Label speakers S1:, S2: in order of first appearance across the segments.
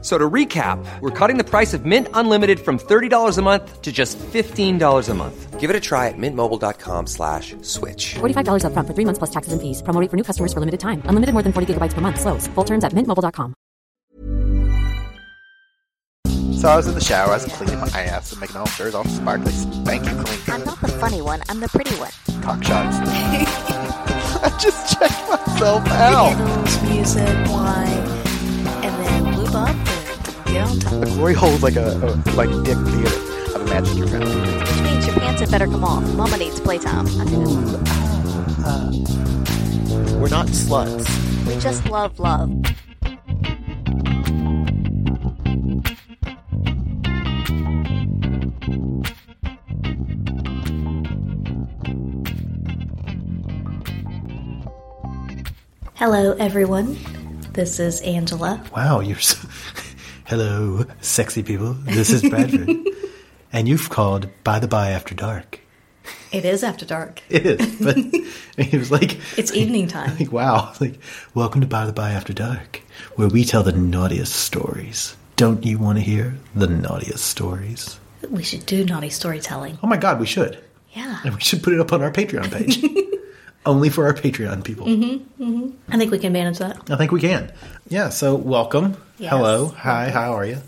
S1: F- So to recap, we're cutting the price of Mint Unlimited from $30 a month to just $15 a month.
S2: Give it a try at mintmobile.com slash switch.
S3: $45 upfront for three months plus taxes and fees. Promo rate for new customers for limited time. Unlimited more than 40 gigabytes per month. Slows. Full terms at mintmobile.com.
S4: So I was in the shower, I was cleaning my ass and making all sure it's all sparkly, spanky clean.
S5: I'm not the funny one, I'm the pretty one.
S4: Cock shots. I just checked myself out.
S5: Candles, music, wine, get.
S4: The glory hole's like a, a like dick theater. I've imagined your family.
S5: Which means your pants had better come off. Mama needs playtime.
S4: Uh, we're not sluts.
S5: We just love love. Hello, everyone. This is Angela.
S6: Wow, you're so... Hello, sexy people. This is Bradford. and you've called By the By After Dark.
S7: It is after dark.
S6: It is, but it was like,
S7: It's evening time.
S6: like, wow. Like, welcome to By the By After Dark, where we tell the naughtiest stories. Don't you want to hear the naughtiest stories?
S7: We should do naughty storytelling.
S6: Oh my god, we should.
S7: Yeah.
S6: And we should put it up on our Patreon page. Only for our Patreon people.
S7: I think we can manage that.
S6: I think we can. Yeah, so welcome.
S7: Yes.
S6: Hello. Hi, how are you?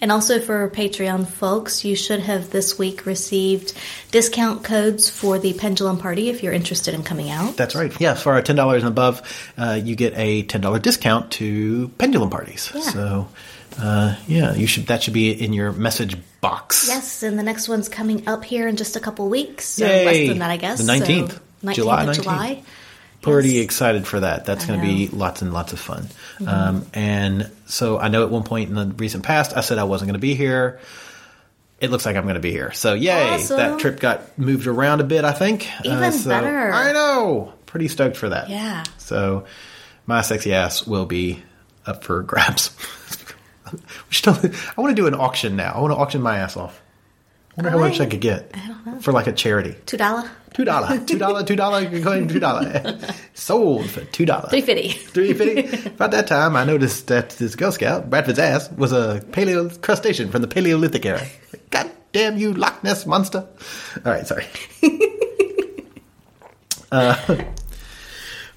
S7: And also for Patreon folks, you should have this week received discount codes for the Pendulum Party if you're interested in coming out.
S6: That's right. Yeah, for our ten dollars and above, uh, you get a ten dollar discount to pendulum parties.
S7: Yeah.
S6: So, uh, yeah, you should that should be in your message box.
S7: Yes, and the next one's coming up here in just a couple weeks. So
S6: Yay.
S7: less than that, I guess.
S6: The 19th.
S7: So 19th
S6: July
S7: of
S6: 19th.
S7: July.
S6: Pretty
S7: Yes.
S6: excited for that. That's going to be lots and lots of fun. Um, and so I know at one point in the recent past, I said I wasn't going to be here. It looks like I'm going to be here. So yay!
S7: Awesome.
S6: That trip got moved around a bit. I think
S7: Even
S6: so
S7: better.
S6: I know. Pretty stoked for that.
S7: Yeah.
S6: So my sexy ass will be up for grabs. we should totally- I want to do an auction now. I want to auction my ass off. I wonder how much I could get for like a charity.
S7: Two dollar,
S6: Two dollar, two dollar, two dollar, coin, two dollar. Sold for two dollar.
S7: three fifty.
S6: Three fifty. About that time, I noticed that this Girl Scout, Bradford's ass, was a paleo crustacean from the Paleolithic era. God damn you, Loch Ness monster! All right, sorry. uh,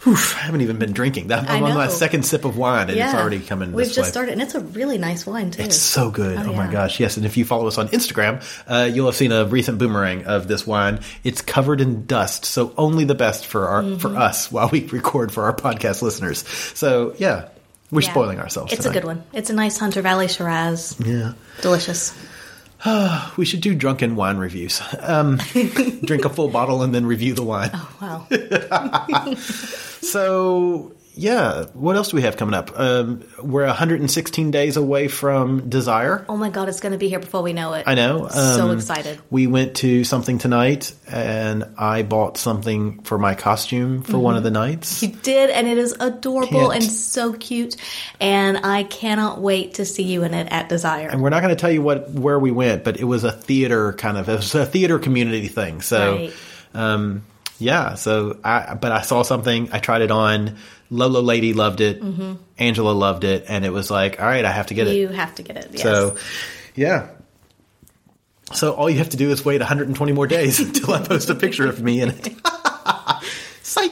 S6: oof, I haven't even been drinking. That
S7: I'm
S6: on my second sip of wine, and
S7: yeah,
S6: it's already coming.
S7: We've just
S6: way.
S7: started, and it's a really nice wine too.
S6: It's so good. Oh, my
S7: yeah.
S6: gosh. Yes. And if you follow us on Instagram, uh, you'll have seen a recent boomerang of this wine. It's covered in dust. So only the best for our,
S7: Mm-hmm.
S6: for us while we record for our podcast listeners. So yeah, we're
S7: Yeah.
S6: spoiling ourselves.
S7: It's
S6: tonight.
S7: a good one. It's a nice Hunter Valley Shiraz.
S6: Yeah.
S7: Delicious.
S6: We should do drunken wine reviews. Um, drink a full bottle and then review the wine.
S7: Wow.
S6: So yeah, what else do we have coming up? Um, we're 116 days away from Desire.
S7: Oh my god, it's going to be here before we know it.
S6: I know.
S7: so
S6: Um,
S7: excited.
S6: We went to something tonight, and I bought something for my costume for one of the nights.
S7: You did, and it is adorable
S6: Can't.
S7: and so cute. And I cannot wait to see you in it at Desire.
S6: And we're not going to tell you what where we went, but it was a theater kind of it was a theater community thing. So,
S7: Right.
S6: um, yeah. So I but I saw something, I tried it on. Lolo Lady loved it. Angela loved it, and it was like, all right, I have to get it.
S7: you have to get it. Yes.
S6: So, yeah. So all you have to do is wait 120 more days until I post a picture of me in it. Psych.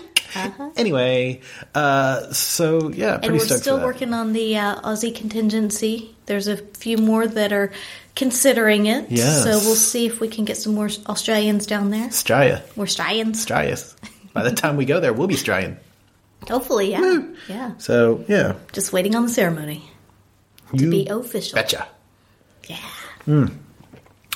S6: Anyway, uh, so yeah, pretty
S7: and we're still working on the uh, Aussie contingency. There's a few more that are considering it.
S6: Yes.
S7: So we'll see if we can get some more Australians down there.
S6: Australia,
S7: More Australians.
S6: Australia. By the time we go there, we'll be Australian.
S7: Hopefully, yeah. Yeah.
S6: So yeah,
S7: Just waiting on the ceremony to be official.
S6: betcha.
S7: Yeah. Hmm.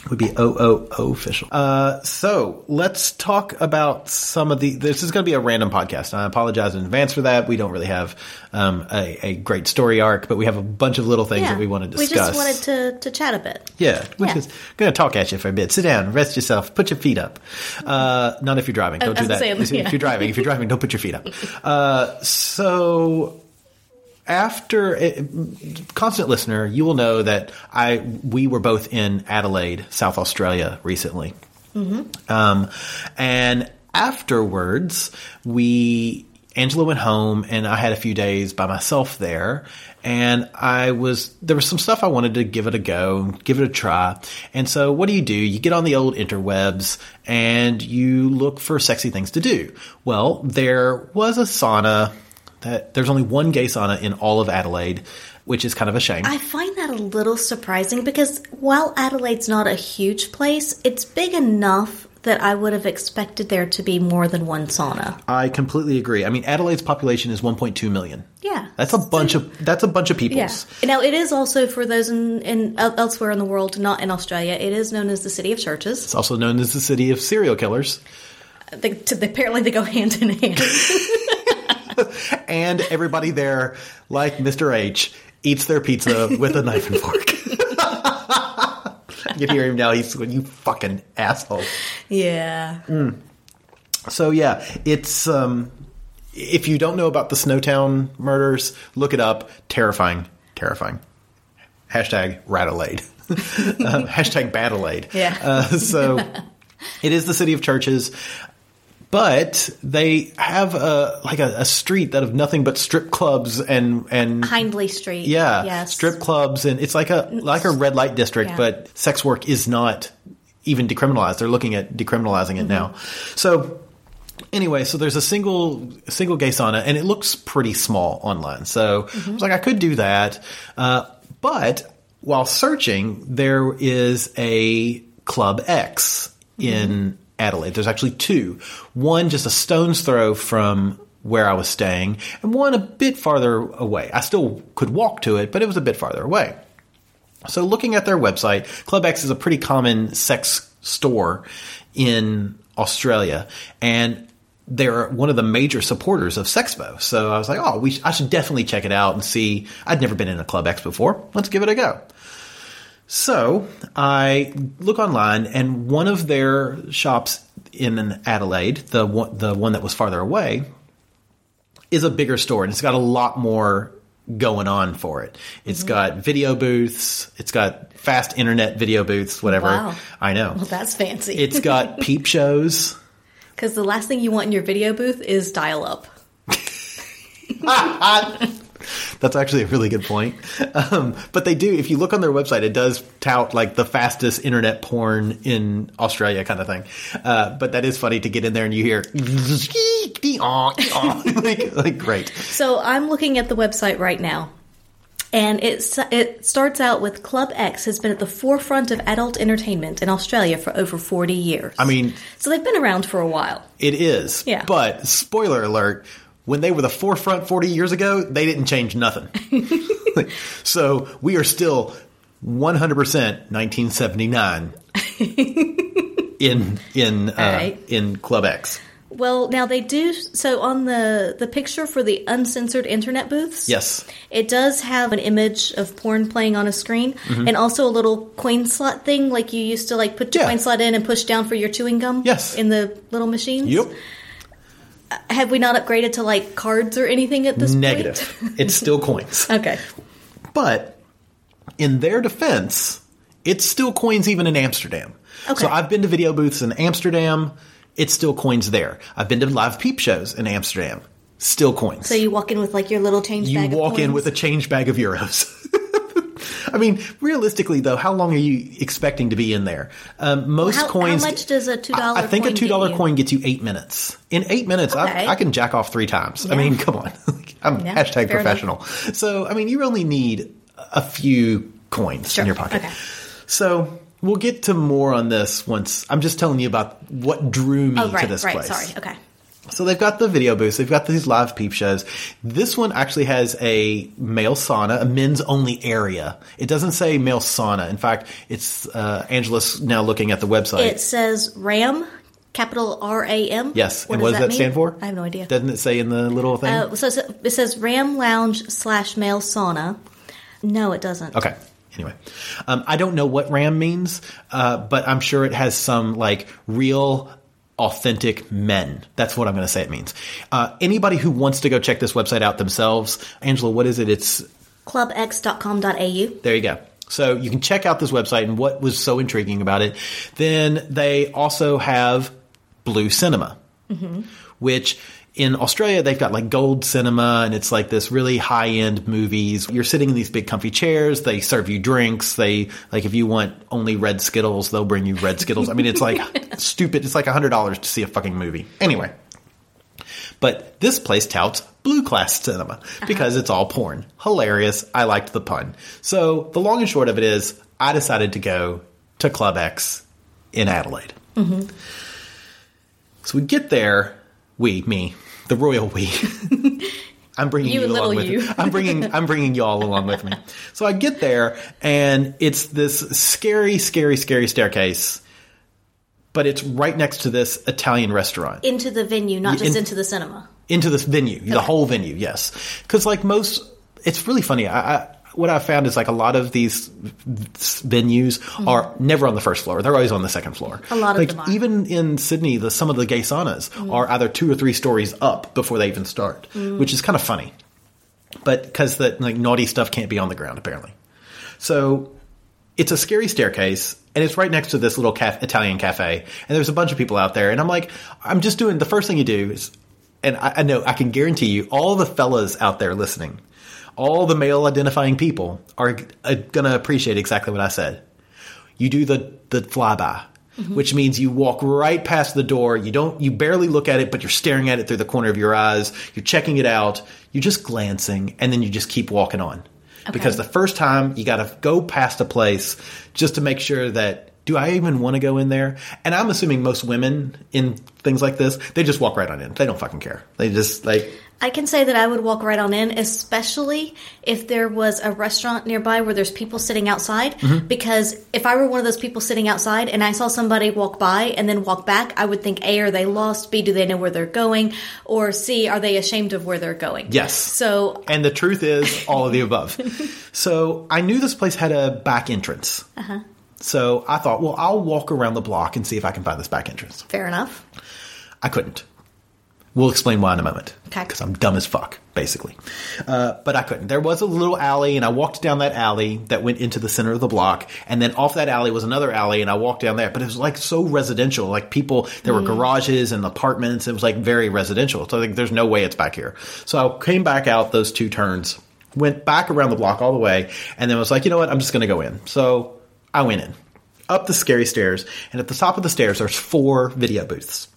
S6: Would be OOO official. Uh, so let's talk about some of the. This is going to be a random podcast. I apologize in advance for that. We don't really have um, a, a great story arc, but we have a bunch of little things
S7: yeah.
S6: that we want to discuss.
S7: We just wanted to, to chat a bit.
S6: Yeah, we're
S7: Yeah.
S6: just going to talk at you for a bit. Sit down, rest yourself, put your feet up. Uh, not if you're driving. Don't
S7: I
S6: do
S7: was
S6: that.
S7: saying,
S6: if you're driving, if you're driving, don't put your feet up. Uh, so, after eh, constant listener, you will know that I we were both in Adelaide, South Australia, recently. Um, and afterwards, we Angela went home, and I had a few days by myself there. And I was there was some stuff I wanted to give it a go, give it a try. And so, what do you do? You get on the old interwebs and you look for sexy things to do. Well, there was a sauna that there's only one gay sauna in all of Adelaide, which is kind of a shame.
S7: I find that a little surprising because while Adelaide's not a huge place, it's big enough that I would have expected there to be more than one sauna.
S6: I completely agree. I mean, Adelaide's population is 1.2 million.
S7: Yeah.
S6: That's a bunch of that's a bunch of peoples.
S7: Yeah. Now, it is also for those in, in elsewhere in the world, not in Australia. It is known as the city of churches.
S6: It's also known as the city of serial killers.
S7: They, to, apparently, they go hand in hand.
S6: And everybody there, like Mr. H, eats their pizza with a knife and fork. you can hear him now. He's going, you fucking asshole.
S7: yeah.
S6: So yeah, it's um, if you don't know about the Snowtown murders, look it up. Terrifying, terrifying. Hashtag Radelaide. um, hashtag Badelaide.
S7: Yeah.
S6: Uh, so it is the city of churches, but they have a like a, a street that of nothing but strip clubs and and
S7: Hindley Street.
S6: yeah,
S7: Yes.
S6: strip clubs, and it's like a like a red light district,
S7: Yeah.
S6: but sex work is not even decriminalized. They're looking at decriminalizing it mm-hmm. now. So anyway, so there's a single single gay sauna, and it looks pretty small online. So mm-hmm. I was like, I could do that, uh, but while searching, there is a Club X mm-hmm. in Adelaide. There's actually two. One just a stone's throw from where I was staying, and one a bit farther away. I still could walk to it, but it was a bit farther away. So, looking at their website, Club X is a pretty common sex store in Australia, and they're one of the major supporters of Sexpo. So I was like, oh, sh- I should definitely check it out and see. I'd never been in a Club X before. Let's give it a go. So I look online, and one of their shops in Adelaide, the one, the one that was farther away, is a bigger store, and it's got a lot more going on for it. It's mm-hmm. got video booths, it's got fast internet video booths, whatever.
S7: Wow.
S6: I know.
S7: Well, that's fancy.
S6: It's got peep shows.
S7: Because the last thing you want in your video booth is dial up.
S6: That's actually a really good point. Um, but they do, if you look on their website, it does tout like the fastest internet porn in Australia kind of thing. Uh, but that is funny to get in there and you hear like, like great.
S7: So I'm looking at the website right now. And it, it starts out with Club X has been at the forefront of adult entertainment in Australia for over 40 years.
S6: I mean,
S7: so they've been around for a while.
S6: it is.
S7: Yeah.
S6: But spoiler alert, when they were the forefront 40 years ago, they didn't change nothing. so we are still 100% 1979 in in uh,
S7: right.
S6: in Club X.
S7: Well, now they do. So on the the picture for the uncensored internet booths,
S6: Yes.
S7: it does have an image of porn playing on a screen, and also a little coin slot thing, like you used to like put your
S6: Yeah.
S7: coin slot in and push down for your chewing gum.
S6: Yes.
S7: in the little machines.
S6: Yep.
S7: Have we not upgraded to like cards or anything at this point?
S6: Negative. it's still coins.
S7: Okay.
S6: But in their defense, it's still coins even in Amsterdam.
S7: Okay.
S6: So I've been to video booths in Amsterdam. It's still coins there. I've been to live peep shows in Amsterdam. Still coins.
S7: So you walk in with like your little change
S6: you
S7: bag. of
S6: walk in with a change bag of euros. I mean, realistically, though, how long are you expecting to be in there? Um, most
S7: How- how
S6: coins.
S7: much does a $2
S6: I, I think a two dollar coin gets you eight minutes. In eight minutes,
S7: Okay.
S6: I, I can jack off three times. I mean, come on, I'm
S7: Yeah,
S6: hashtag professional. So, I mean, you only need a few coins
S7: Sure,
S6: in your pocket.
S7: okay.
S6: So. We'll get to more on this once. I'm just telling you about what drew me
S7: Oh, right,
S6: to this
S7: right.
S6: place.
S7: Sorry. Okay.
S6: So they've got the video booths, they've got these live peep shows. This one actually has a male sauna, a men's only area. It doesn't say male sauna. In fact, it's uh, Angela's now looking at the website.
S7: It says RAM, capital R A M.
S6: yes, and what does that,
S7: mean?
S6: stand for?
S7: I have no idea.
S6: Doesn't it say in the little thing?
S7: Uh, so so it says Ram Lounge slash male sauna. No, it doesn't.
S6: Okay. Anyway, um, I don't know what RAM means, uh, but I'm sure it has some like real authentic men. That's what I'm going to say it means. Uh, anybody who wants to go check this website out themselves, Angela, what is it? It's
S7: clubx.com.au.
S6: there you go. So you can check out this website and what was so intriguing about it. Then they also have Blue Cinema, which in Australia they've got like gold cinema and it's like this really high end movies. You're sitting in these big comfy chairs. They serve you drinks. They like if you want only red Skittles, they'll bring you red Skittles. I mean, it's like stupid. It's like a hundred dollars to see a fucking movie. Anyway. But this place touts blue class cinema uh-huh. because it's all porn. Hilarious. I liked the pun. So the long and short of it is, I decided to go to Club X in Adelaide. Mm-hmm. So we get there, we, me, the royal we. I'm bringing
S7: You
S6: you, along with
S7: you.
S6: I'm bringing I'm bringing y'all along with me. So I get there and it's this scary, scary, scary staircase, but it's right next to this Italian restaurant
S7: Into the venue, not just
S6: In-
S7: into the cinema.
S6: into this venue, the whole venue, yes. Because like most, it's really funny. I, I what I found is like a lot of these venues are never on the first floor; they're always on the second floor.
S7: Mm-hmm. A lot of
S6: like
S7: them
S6: even in Sydney, the some of the gay saunas
S7: Mm.
S6: are either two or three stories up before they even start,
S7: Mm.
S6: which is kind of funny. But because the like naughty stuff can't be on the ground apparently, so it's a scary staircase and it's right next to this little caf- Italian cafe. And there's a bunch of people out there. And I'm like, I'm just doing the first thing you do is, and I, I know I can guarantee you, all the fellas out there listening, all the male identifying people are uh, going to appreciate exactly what I said. You do the, the flyby. Which means you walk right past the door. You don't, you barely look at it, but you're staring at it through the corner of your eyes. You're checking it out. You're just glancing and then you just keep walking on. Because the first time you got to go past a place just to make sure that do I even want to go in there? And I'm assuming most women in things like this, they just walk right on in. They don't fucking care. They just like
S7: I can say that I would walk right on in, especially if there was a restaurant nearby where there's people sitting outside.
S6: Mm-hmm.
S7: Because if I were one of those people sitting outside and I saw somebody walk by and then walk back, I would think A, are they lost? B, do they know where they're going? Or C, are they ashamed of where they're going?
S6: Yes.
S7: So
S6: and the truth is all of the above. So I knew this place had a back entrance.
S7: Uh-huh.
S6: So I thought, well, I'll walk around the block and see if I can find this back entrance.
S7: fair enough.
S6: I couldn't. We'll explain why in a moment.
S7: Okay.
S6: Because I'm dumb as fuck, basically. Uh, but I couldn't. There was a little alley, and I walked down that alley that went into the center of the block, and then off that alley was another alley, and I walked down there. But it was like so residential. Like people, there were garages and apartments. It was like very residential. So I think there's no way it's back here. So I came back out those two turns, went back around the block all the way, and then was like, you know what? I'm just going to go in. So I went in, up the scary stairs, and at the top of the stairs, there's four video booths.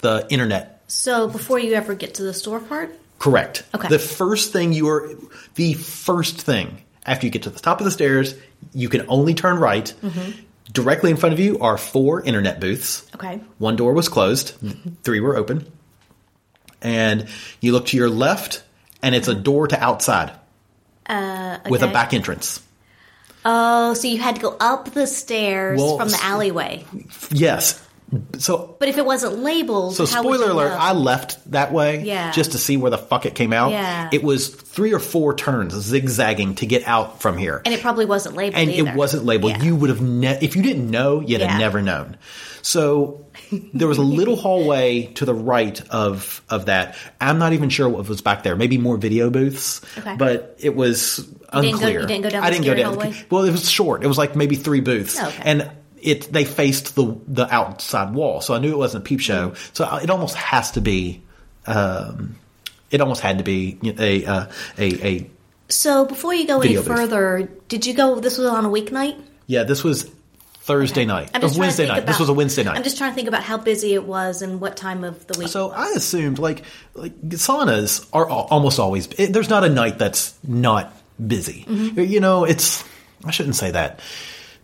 S6: The internet
S7: So before you ever get to the store part,
S6: Correct.
S7: Okay.
S6: The first thing you are, the first thing after you get to the top of the stairs, you can only turn right. Directly in front of you are four internet booths.
S7: Okay.
S6: One door was closed, three were open. And you look to your left, and it's a door to outside uh with a back entrance.
S7: oh, so you had to go up the stairs
S6: Well,
S7: from the alleyway.
S6: Yes. So
S7: But if it wasn't labeled,
S6: So spoiler
S7: you
S6: alert,
S7: know?
S6: I left that way
S7: Yeah.
S6: just to see where the fuck it came out.
S7: Yeah.
S6: It was three or four turns zigzagging to get out from here.
S7: and it probably wasn't labeled.
S6: and
S7: either.
S6: it wasn't labeled.
S7: Yeah.
S6: You would have ne- if you didn't know, you'd
S7: Yeah.
S6: have never known. So there was a little hallway to the right of of that. I'm not even sure what was back there. Maybe more video booths,
S7: Okay.
S6: but it was
S7: didn't go-
S6: unclear.
S7: you didn't go down
S6: I didn't go down.
S7: hallway?
S6: Well, it was short. It was like maybe three booths,
S7: Oh, okay.
S6: and it they faced the the outside wall, so I knew it wasn't a peep show. So it almost has to be. Um, it almost had to be a a a, a
S7: So before you go any further, did you go? This was on a weeknight.
S6: yeah. This was Thursday night.
S7: I'm
S6: Or
S7: just trying to
S6: Wednesday
S7: think
S6: night. this was a Wednesday night.
S7: I'm just trying to think about how busy it was and what time of the week.
S6: So I assumed like like saunas are almost always. It, there's not a night that's not busy.
S7: Mm-hmm.
S6: You know, it's I shouldn't say that.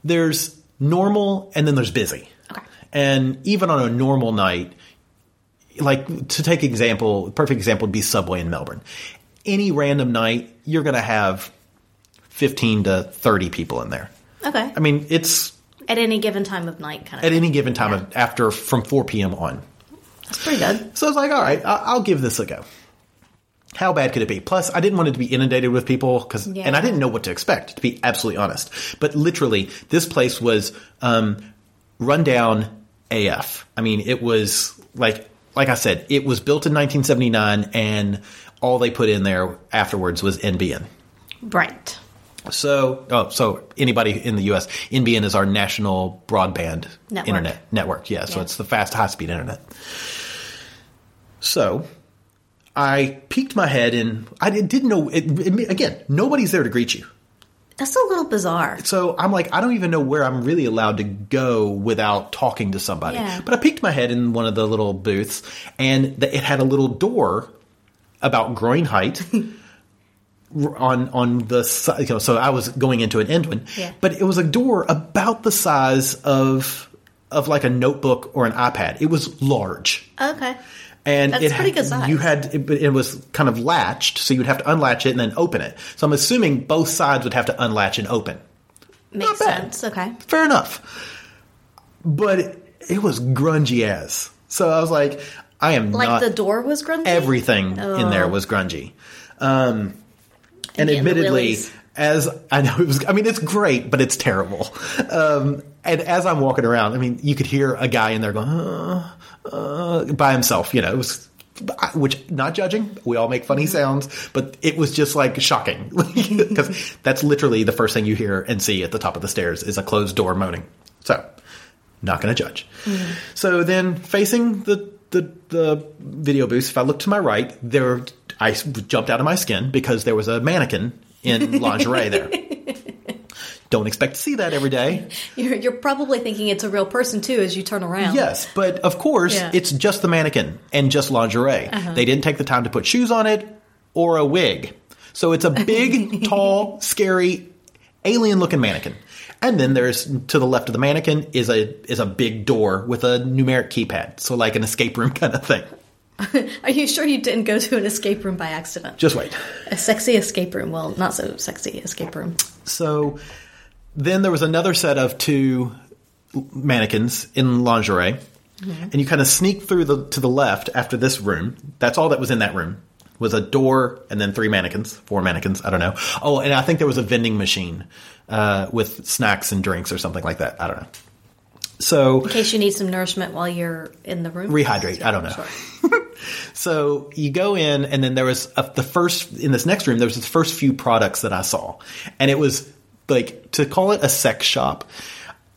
S6: There's normal and then there's busy.
S7: Okay.
S6: And even on a normal night, like to take example, perfect example would be Subway in Melbourne. Any random night, you're going to have 15 to 30 people in there.
S7: okay,
S6: I mean, it's
S7: at any given time of night, kind of.
S6: at
S7: thing.
S6: any given time of after from 4 p.m. on.
S7: That's pretty good.
S6: So I was like, all right, I'll give this a go. How bad could it be? Plus, I didn't want it to be inundated with people because,
S7: Yeah.
S6: and I didn't know what to expect, to be absolutely honest. But literally, this place was um, run down, AF. I mean, it was like like I said, it was built in 1979, and all they put in there afterwards was NBN.
S7: Right.
S6: So, oh, so anybody in the U.S., NBN is our national broadband
S7: Network.
S6: internet network. Yeah, so
S7: Yeah.
S6: it's the fast, high-speed internet. So, I peeked my head and I did- didn't know. It, it- again, nobody's there to greet you.
S7: That's a little bizarre.
S6: So I'm like, I don't even know where I'm really allowed to go without talking to somebody.
S7: Yeah.
S6: But I peeked my head in one of the little booths, and the, it had a little door about groin height on on the side. You know, so I was going into an end one,
S7: Yeah.
S6: but it was a door about the size of of like a notebook or an iPad. It was large.
S7: Okay.
S6: And
S7: That's
S6: it
S7: pretty good size.
S6: You had it, it was kind of latched, so you'd have to unlatch it and then open it. So I'm assuming both sides would have to unlatch and open.
S7: Makes sense. Okay.
S6: Fair enough. But it, it was grungy as. So I was like, I am
S7: Like
S6: not.
S7: the door was grungy?
S6: Everything in there
S7: Oh.
S6: was grungy. Um, and
S7: the
S6: admittedly. As I know it was, I mean, it's great, but it's terrible. Um, and as I'm walking around, I mean, you could hear a guy in there going, uh, uh, by himself, you know, it was, which not judging, we all make funny sounds, but it was just like shocking because that's literally the first thing you hear and see at the top of the stairs is a closed door moaning. So, not going to judge. So then, facing the, the the video booth, if I look to my right, there I jumped out of my skin because there was a mannequin in lingerie there. Don't expect to see that every day.
S7: You're, you're probably thinking it's a real person too as you turn around.
S6: Yes, but of course,
S7: Yeah.
S6: it's just the mannequin and just lingerie. Uh-huh. They didn't take the time to put shoes on it or a wig. So it's a big, tall, scary, alien looking mannequin. And then there's to the left of the mannequin is a is a big door with a numeric keypad. So like an escape room kind of thing.
S7: Are you sure you didn't go to an escape room by accident?
S6: Just wait.
S7: A sexy escape room. Well, not so sexy escape room.
S6: So then there was another set of two mannequins in lingerie, and you kind of sneak through the to the left after this room. That's all that was in that room was a door and then three mannequins, four mannequins. I don't know. Oh, and I think there was a vending machine uh, with snacks and drinks or something like that. I don't know. So
S7: In case you need some nourishment while you're in the room.
S6: rehydrate. I don't know. So you go in, and then there was a, the first in this next room. There was the first few products that I saw, and it was like to call it a sex shop.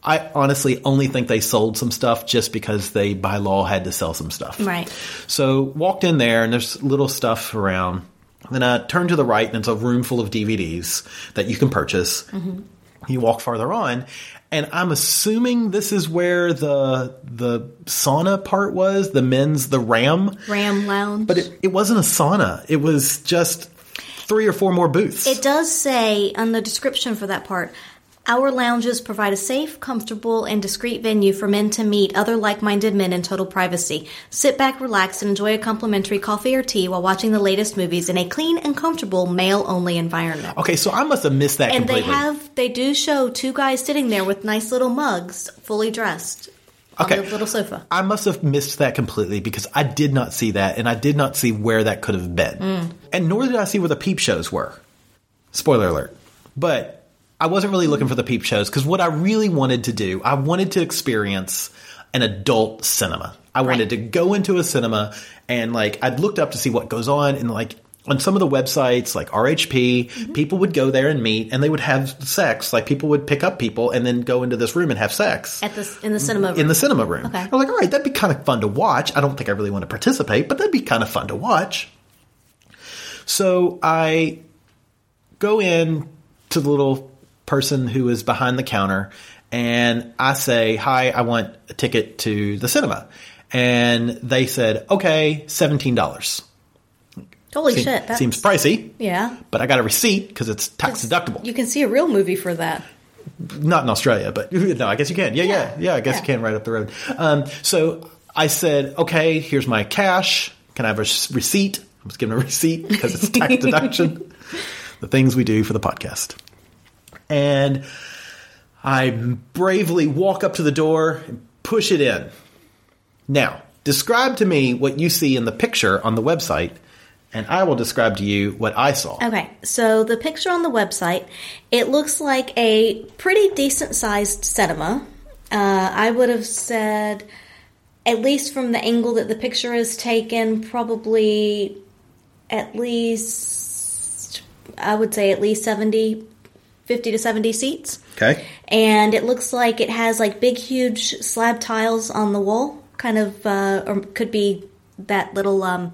S6: I honestly only think they sold some stuff just because they by law had to sell some stuff.
S7: Right.
S6: So walked in there, and there's little stuff around. Then I turn to the right, and it's a room full of DVDs that you can purchase. Mm-hmm. You walk farther on, and I'm assuming this is where the the sauna part was, the men's the ram.
S7: Ram Lounge.
S6: But it, it wasn't a sauna. It was just three or four more booths.
S7: It does say on the description for that part our lounges provide a safe, comfortable, and discreet venue for men to meet other like minded men in total privacy. Sit back, relax, and enjoy a complimentary coffee or tea while watching the latest movies in a clean and comfortable male only environment.
S6: okay, so I must have missed that
S7: And they have, they do show two guys sitting there with nice little mugs, fully dressed on
S6: Okay.
S7: the little sofa.
S6: I must have missed that completely because I did not see that, and I did not see where that could have been,
S7: Mm.
S6: and nor did I see where the peep shows were. Spoiler alert! But I wasn't really looking for the peep shows because what I really wanted to do, I wanted to experience an adult cinema. I wanted to go into a cinema and like I'd looked up to see what goes on, and like on some of the websites like RHP,
S7: Mm-hmm.
S6: people would go there and meet, and they would have sex. Like people would pick up people and then go into this room and have sex
S7: At the, in the cinema room.
S6: in the cinema room.
S7: Okay.
S6: I was like, all right, that'd be kind of fun to watch. I don't think I really want to participate, but that'd be kind of fun to watch. So I go in to the little person who is behind the counter and I say, hi, I want a ticket to the cinema. And they said, okay, $17.
S7: Holy
S6: Seem-
S7: shit. That
S6: seems pricey,
S7: Yeah.
S6: but I got a receipt because it's tax deductible.
S7: You can see a real movie for that.
S6: not in Australia, but no, I guess you can. Yeah, yeah,
S7: Yeah.
S6: yeah. I guess
S7: Yeah.
S6: you can right up the road. Um, so I said, okay, here's my cash. Can I have a receipt? I was given a receipt because it's tax deduction. The things we do for the podcast. And I bravely walk up to the door and push it in. Now, describe to me what you see in the picture on the website, and I will describe to you what I saw.
S7: Okay, so the picture on the website, it looks like a pretty decent sized cinema. Uh, I would have said, at least from the angle that the picture is taken, probably at least, I would say at least 70, 50 to 70 seats.
S6: Okay.
S7: And it looks like it has like big, huge slab tiles on the wall, kind of, uh, or could be that little, um,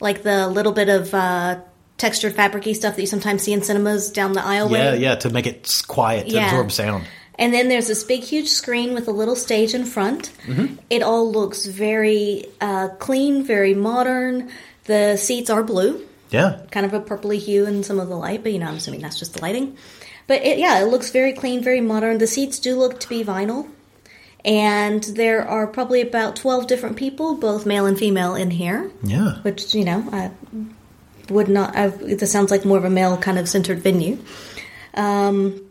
S7: like the little bit of uh, textured fabricy stuff that you sometimes see in cinemas down the aisleway.
S6: Yeah, yeah, to make it quiet, to
S7: Yeah.
S6: absorb sound.
S7: And then there's this big, huge screen with a little stage in front.
S6: Mm-hmm.
S7: It all looks very uh, clean, very modern. The seats are blue,
S6: Yeah.
S7: kind of a purpley hue in some of the light, but you know, I'm assuming that's just the lighting. But it, yeah, it looks very clean, very modern. The seats do look to be vinyl. And there are probably about 12 different people, both male and female, in here.
S6: Yeah.
S7: Which, you know, I would not, I, this sounds like more of a male kind of centered venue. Um,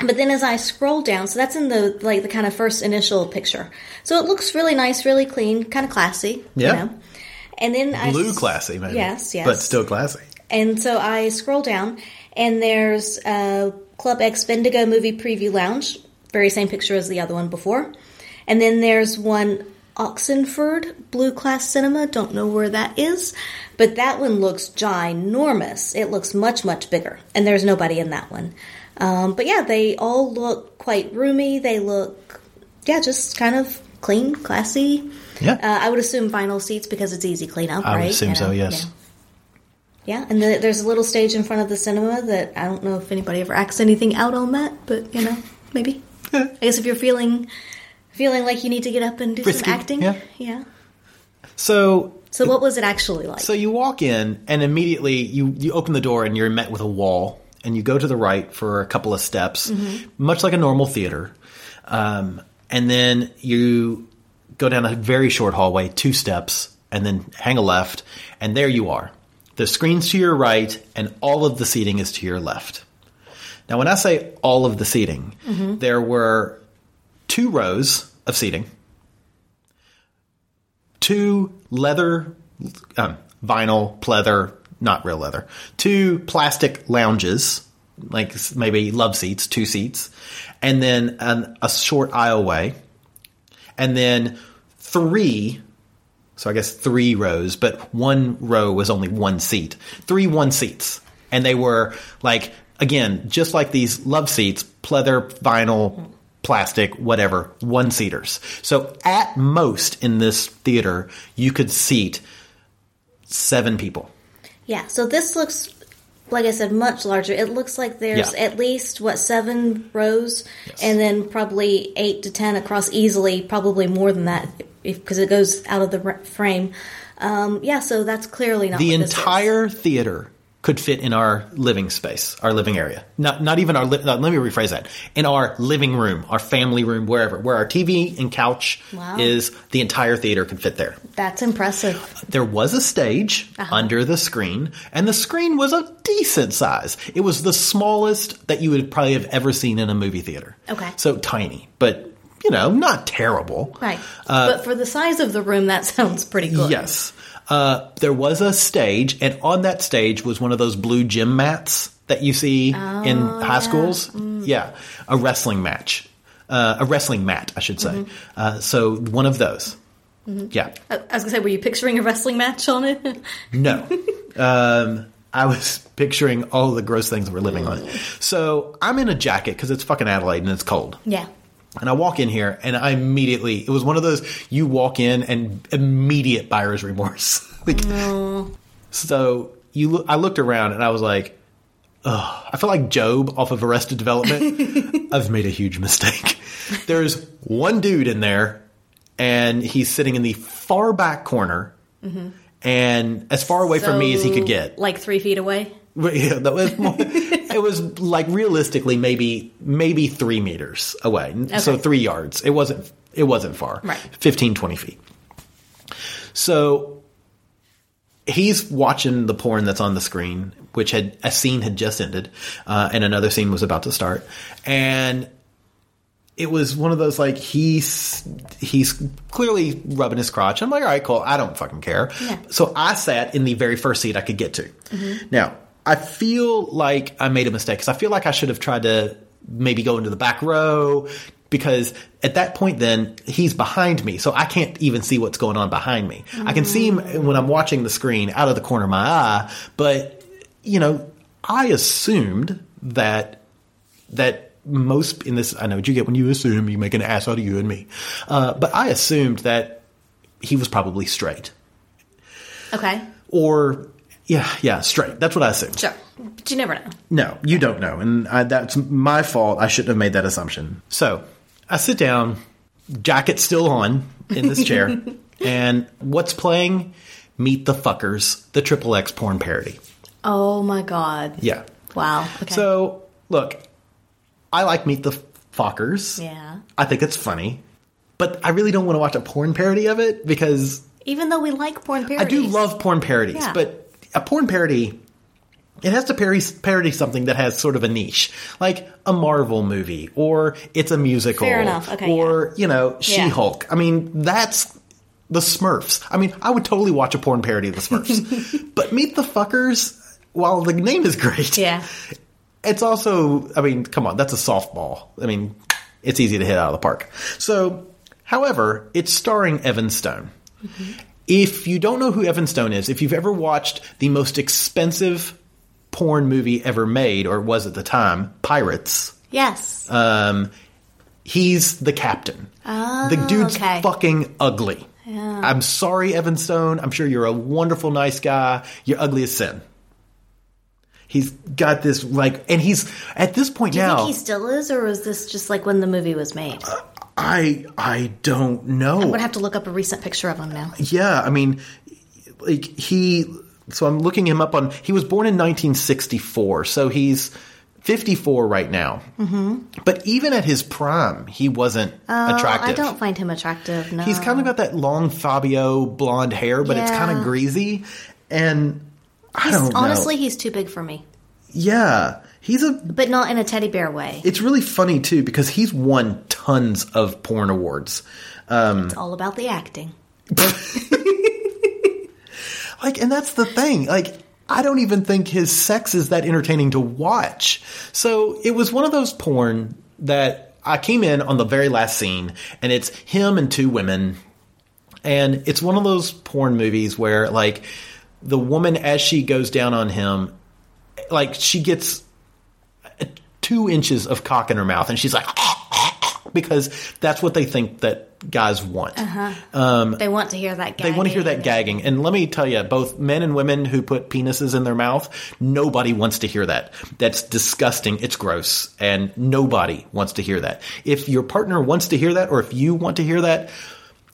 S7: but then as I scroll down, so that's in the like the kind of first initial picture. So it looks really nice, really clean, kind of classy.
S6: Yeah.
S7: You know? And then
S6: Blue
S7: s-
S6: classy, maybe.
S7: Yes, yes.
S6: But still classy.
S7: And so I scroll down, and there's uh, Club X Bendigo Movie Preview Lounge, very same picture as the other one before. And then there's one Oxenford Blue Class Cinema, don't know where that is, but that one looks ginormous. It looks much, much bigger, and there's nobody in that one. Um, but yeah, they all look quite roomy. They look, yeah, just kind of clean, classy.
S6: Yeah.
S7: Uh, I would assume vinyl seats because it's easy clean up,
S6: I would
S7: right?
S6: assume
S7: You
S6: so, yes.
S7: yeah. Yeah, and the, there's a little stage in front of the cinema that I don't know if anybody ever acts anything out on that, but you know, maybe. I guess if you're feeling feeling like you need to get up and do some acting,
S6: yeah.
S7: yeah.
S6: So
S7: So what was it actually like?
S6: So you walk in, and immediately you you open the door, and you're met with a wall, and you go to the right for a couple of steps, much like a normal theater, um, and then you go down a very short hallway, two steps, and then hang a left, and there you are. The screen's to your right, and all of the seating is to your left. Now, when I say all of the seating, there were two rows of seating two leather, um, vinyl, pleather, not real leather, two plastic lounges, like maybe love seats, two seats, and then an, a short aisleway, and then three. So I guess three rows, but one row was only one seat. Three one seats, and they were like again, just like these love seats, pleather, vinyl, plastic, whatever, one seaters. So at most in this theater, you could seat seven people.
S7: yeah, so this looks like I said much larger. It looks like there's
S6: Yeah.
S7: at least what seven rows and then probably 8 to 10 across easily, probably more than that because it goes out of the frame. Um, yeah, so that's clearly not
S6: The
S7: what this is.
S6: entire theater could fit in our living space, our living area. Not not even our. Li- no, let me rephrase that. In our living room, our family room, wherever, where our TV and couch
S7: Wow.
S6: is, the entire theater could fit there.
S7: That's impressive.
S6: There was a stage
S7: Uh-huh.
S6: under the screen, and the screen was a decent size. It was the smallest that you would probably have ever seen in a movie theater.
S7: Okay.
S6: So tiny, but you know, not terrible.
S7: Right. but for the size of the room, that sounds pretty good.
S6: Yes. Uh, there was a stage, and on that stage was one of those blue gym mats that you see in high schools. Yeah, a wrestling match, uh, a wrestling mat, I should say. Uh, so one of those. Yeah.
S7: I, I was going to say, were you picturing a wrestling match on it?
S6: No. um, I was picturing all the gross things we're living on. So I'm in a jacket because it's fucking Adelaide and it's cold.
S7: yeah.
S6: And I walk in here and I immediately, it was one of those, you walk in and immediate buyer's remorse. like, So you, look, I looked around and I was like, Ugh, I feel like Gob off of Arrested Development. I've made a huge mistake. There's one dude in there and he's sitting in the far back corner mm-hmm. and as far away from me as he could get.
S7: Like three feet away?
S6: Yeah, that was more, it was like realistically maybe maybe three meters away, so three yards. It wasn't it wasn't far,
S7: Right.
S6: 15, 20 feet. So he's watching the porn that's on the screen, which had a scene had just ended, uh, and another scene was about to start, and it was one of those like he's he's clearly rubbing his crotch. I'm like, all right, cool. I don't fucking care.
S7: Yeah.
S6: So I sat in the very first seat I could get to. Now I feel like I made a mistake because I feel like I should have tried to maybe go into the back row, because at that point then he's behind me so i can't even see what's going on behind me i can see him when i'm watching the screen out of the corner of my eye but you know i assumed that that most in this i know what you get when you assume you make an ass out of you and me uh, but i assumed that he was probably straight
S7: Okay.
S6: or yeah yeah straight that's what i assumed
S7: Sure. But you never know.
S6: no, you don't know, and I, that's my fault. I shouldn't have made that assumption. So I sit down, jacket still on in this chair, and what's playing? Meet the Fuckers, the Triple X porn parody.
S7: Oh my god.
S6: Yeah.
S7: Wow. Okay.
S6: So look, I like Meet the Fuckers.
S7: yeah.
S6: I think it's funny, but I really don't want to watch a porn parody of it because
S7: Even though we like porn parodies.
S6: I do love porn parodies,
S7: Yeah.
S6: but a porn parody, it has to parody, parody something that has sort of a niche, like a Marvel movie, or it's a musical,
S7: Fair enough. Okay,
S6: or you know,
S7: Yeah.
S6: She Hulk. I mean, that's the Smurfs. I mean, I would totally watch a porn parody of the Smurfs, but Meet the Fuckers. While the name is great,
S7: Yeah.
S6: it's also, I mean, come on, that's a softball. I mean, it's easy to hit out of the park. So, however, it's starring Evan Stone. Mm-hmm. If you don't know who Evan Stone is, if you've ever watched the most expensive porn movie ever made, or was at the time, Pirates,
S7: Yes.
S6: um, he's the captain. Oh, the dude's
S7: okay.
S6: fucking ugly. I'm sorry, Evan Stone. I'm sure you're a wonderful, nice guy. You're ugly as sin. He's got this like, and he's at this point
S7: do you
S6: now.
S7: think he still is, or was this just like when the movie was made?
S6: I I don't know.
S7: I'm gonna have to look up a recent picture of him now.
S6: Yeah, I mean, like he. So I'm looking him up on. He was born in 1964, so he's 54 right now. Mm-hmm. But even at his prime, he wasn't attractive.
S7: I don't find him attractive. No.
S6: He's kind of got that long Fabio blonde hair, but it's kind of greasy, and I
S7: He's-
S6: don't know.
S7: honestly, he's too big for me,
S6: yeah, he's a.
S7: but not in a teddy bear way.
S6: It's really funny too because he's won tons of porn awards.
S7: Um, it's all about the acting.
S6: Like, and that's the thing. Like, I don't even think his sex is that entertaining to watch. So it was one of those porn that I came in on the very last scene, and it's him and two women, and it's one of those porn movies where like the woman as she goes down on him, like she gets two inches of cock in her mouth, and she's like. Because that's what they think that guys want. Uh-huh.
S7: Um, they want to hear that.
S6: They want to hear that gagging. And let me tell you, both men and women who put penises in their mouth, nobody wants to hear that. That's disgusting. It's gross. And nobody wants to hear that. If your partner wants to hear that, or if you want to hear that,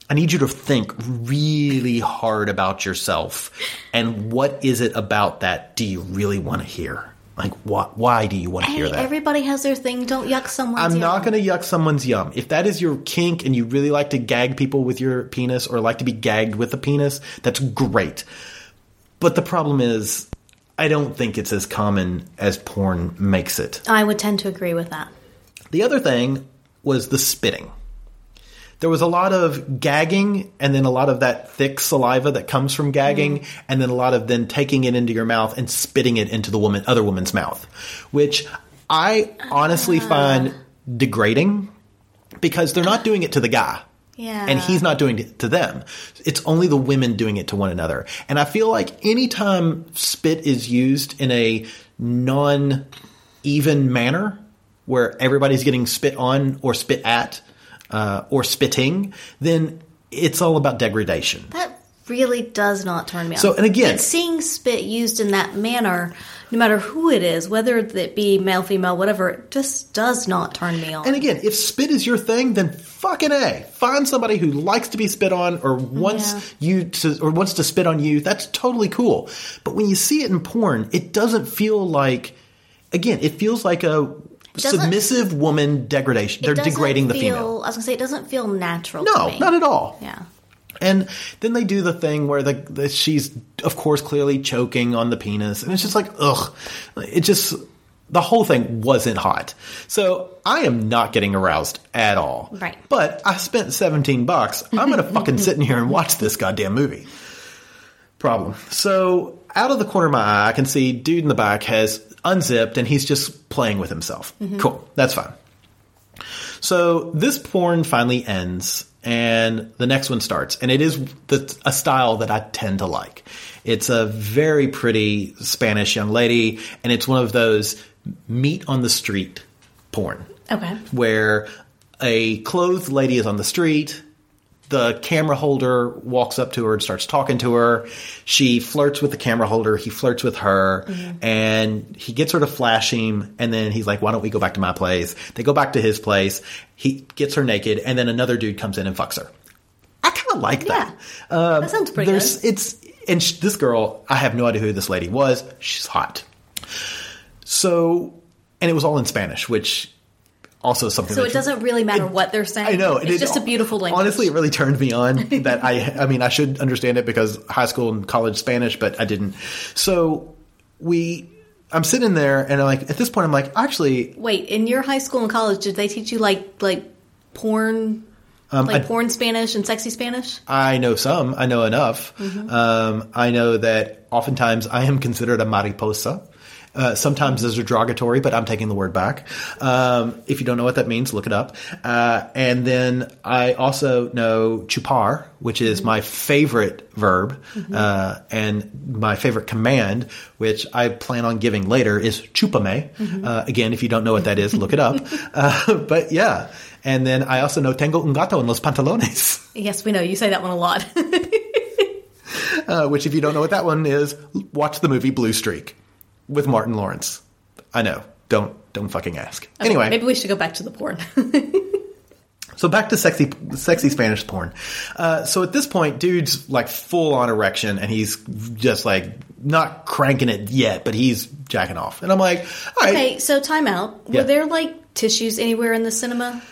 S6: I need you to think really hard about yourself. And what is it about that do you really want to hear? Like, why, why do you want to
S7: Hey,
S6: hear that?
S7: everybody has their thing. Don't yuck someone's.
S6: I'm not going to yuck someone's yum. If that is your kink and you really like to gag people with your penis or like to be gagged with a penis, that's great. But the problem is, I don't think it's as common as porn makes it.
S7: I would tend to agree with that.
S6: The other thing was the spitting. There was a lot of gagging and then a lot of that thick saliva that comes from gagging mm-hmm. and then a lot of then taking it into your mouth and spitting it into the woman other woman's mouth, which I honestly ah. find degrading because they're not doing it to the guy.
S7: Yeah.
S6: And he's not doing it to them. It's only the women doing it to one another. And I feel like anytime spit is used in a non even manner, where everybody's getting spit on or spit at uh, or spitting, then it's all about degradation.
S7: That really does not turn me on.
S6: So, and again-
S7: seeing spit used in that manner, no matter who it is, whether it be male, female, whatever, it just does not turn me on.
S6: And again, if spit is your thing, then fucking a. Find somebody who likes to be spit on or wants
S7: Yeah.
S6: you to or wants to spit on you. That's totally cool. But when you see it in porn, it doesn't feel like. Again, it feels like a submissive woman degradation. They're degrading the
S7: feel-
S6: female.
S7: I was gonna say it doesn't feel natural. to
S6: No, not at all.
S7: Yeah.
S6: And then they do the thing where the, the she's of course clearly choking on the penis, and it's just like ugh. It just the whole thing wasn't hot. So I am not getting aroused at all.
S7: Right.
S6: But I spent seventeen bucks. I'm gonna fucking sit in here and watch this goddamn movie. Problem. So out of the corner of my eye, I can see dude in the back has unzipped and he's just playing with himself. Mm-hmm. Cool. That's fine. So this porn finally ends, and the next one starts, and it is the, a style that I tend to like. It's a very pretty Spanish young lady, and it's one of those meet on the street porn
S7: Okay.
S6: where a clothed lady is on the street. The camera holder walks up to her and starts talking to her. She flirts with the camera holder. He flirts with her mm-hmm. and he gets her to flash him. And then he's like, why don't we go back to my place? They go back to his place. He gets her naked and then another dude comes in and fucks her. I kind of like that.
S7: Yeah. Um, that sounds pretty
S6: There's,
S7: good.
S6: it's, and sh- this girl, I have no idea who this lady was. She's hot. So, and it was all in Spanish, which also something
S7: So
S6: that
S7: it doesn't really matter what they're saying.
S6: I know.
S7: It's
S6: it-
S7: just a beautiful language.
S6: Honestly, it really turned me on that I, I mean, I should understand it because high school and college Spanish, but I didn't. So we, I'm sitting there and I'm like, at this point, I'm like, actually,
S7: Wait, in your high school and college, did they teach you like like porn, like
S6: Um, I-
S7: porn Spanish and sexy Spanish?
S6: I know some, I know enough.
S7: Mm-hmm.
S6: Um, I know that oftentimes I am considered a mariposa. Uh, sometimes those are derogatory, but I'm taking the word back. Um, if you don't know what that means, look it up. Uh, and then I also know chupar, which is
S7: Mm-hmm.
S6: my favorite verb, uh, and my favorite command, which I plan on giving later, is chupame.
S7: Mm-hmm.
S6: Uh, again, if you don't know what that is, look it up. Uh, but yeah. And then I also know tengo un gato en los pantalones.
S7: Yes, we know. You say that one a lot.
S6: Uh, which, if you don't know what that one is, watch the movie Blue Streak with Martin Lawrence. I know. Don't don't fucking ask. anyway,
S7: maybe we should go back to the porn.
S6: so back to sexy sexy Spanish porn. Uh, so at this point, dude's like full on erection, and he's just like not cranking it yet, but he's jacking off. And I'm like, all right,
S7: okay, so time out. Were
S6: Yeah.
S7: there like tissues anywhere in the cinema?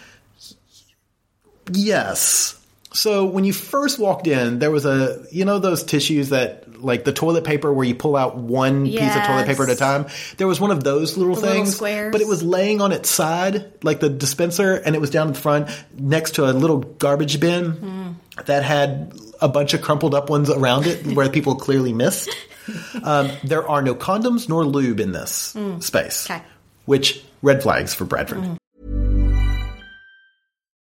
S6: Yes. So when you first walked in, there was a you know those tissues that like the toilet paper where you pull out one piece of toilet paper at a time. There was one of those little
S7: The little
S6: things,
S7: squares.
S6: but it was laying on its side like the dispenser, and it was down in the front next to a little garbage bin
S7: Hmm.
S6: that had a bunch of crumpled up ones around it where people clearly missed. Um, there are no condoms nor lube in this space,
S7: Hmm. Okay.
S6: which red flags for Bradford.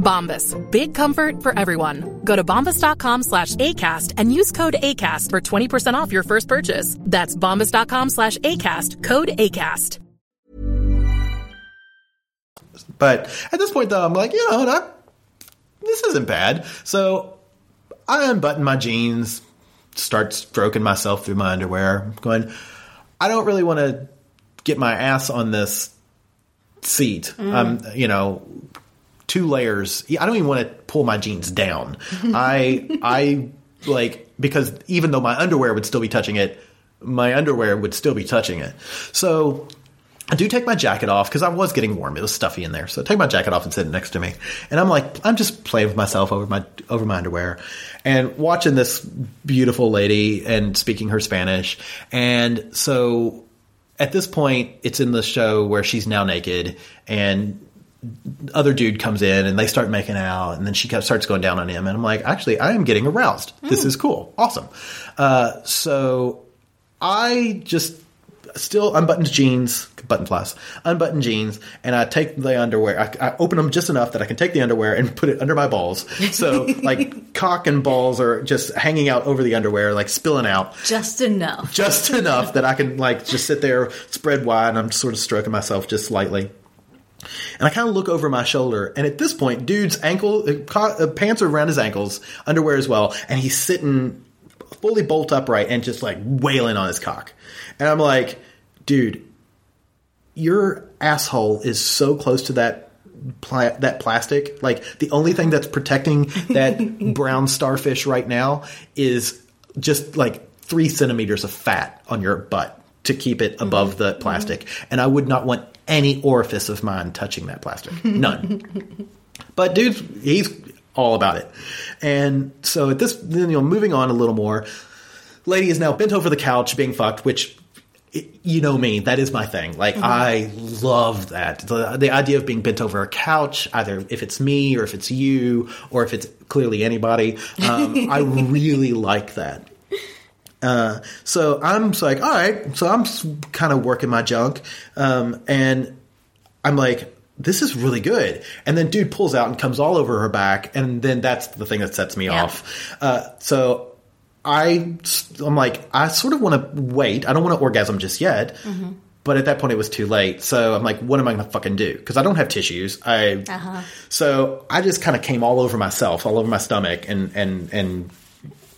S8: Bombas. Big comfort for everyone. Go to bombas.com slash ACAST and use code ACAST for 20% off your first purchase. That's bombas.com slash ACAST. Code ACAST.
S6: But at this point, though, I'm like, you know, not, this isn't bad. So I unbutton my jeans, start stroking myself through my underwear, going, I don't really want to get my ass on this seat. Um, you know, two layers. I don't even want to pull my jeans down. I, I like, because even though my underwear would still be touching it, my underwear would still be touching it. So I do take my jacket off because I was getting warm. It was stuffy in there. So I take my jacket off and sit next to me. And I'm like, I'm just playing with myself over my over my underwear and watching this beautiful lady and speaking her Spanish. And so at this point, it's in the show where she's now naked and other dude comes in and they start making out and then she starts going down on him and i'm like actually i am getting aroused. This is cool. Awesome. Uh, so i just still unbuttoned jeans button flies unbuttoned jeans and i take the underwear. I, I open them just enough that i can take the underwear and put it under my balls. So like cock and balls are just hanging out over the underwear like spilling out.
S7: Just enough.
S6: just enough that I can like just sit there, spread wide, and I'm sort of stroking myself just slightly. And I kind of look over my shoulder, and at this point, dude's ankle uh, uh, pants are around his ankles, underwear as well, and he's sitting fully bolt upright and just like wailing on his cock. And I'm like, dude, your asshole is so close to that pla- that plastic. Like the only thing that's protecting that brown starfish right now is just like three centimeters of fat on your butt to keep it above the plastic. And I would not want any orifice of mine touching that plastic. None. but dude, he's all about it. And so at this, then, you know, moving on a little more, lady is now bent over the couch being fucked, which you know me, that is my thing. Like I love that. The, the idea of being bent over a couch, either if it's me or if it's you or if it's clearly anybody, um, I really like that. Uh, so I'm like, all right. So I'm kind of working my junk, um, and I'm like, this is really good. And then dude pulls out and comes all over her back, and then that's the thing that sets me
S7: Yeah.
S6: off. Uh, so I, I'm like, I sort of want to wait. I don't want to orgasm just yet. But at that point, it was too late. So I'm like, what am I going to fucking do? Because I don't have tissues. I so I just kind of came all over myself, all over my stomach, and and and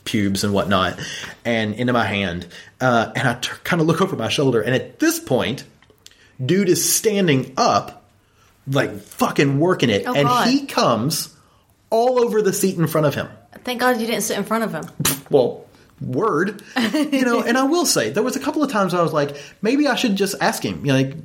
S6: pubes and whatnot, and into my hand. Uh, and I t- kind of look over my shoulder, and at this point, dude is standing up, like fucking working it,
S7: Oh,
S6: and
S7: God.
S6: he comes all over the seat in front of him.
S7: Thank God you didn't sit in front of him.
S6: Well, word, you know. and I will say there was a couple of times I was like, maybe I should just ask him, you know, like.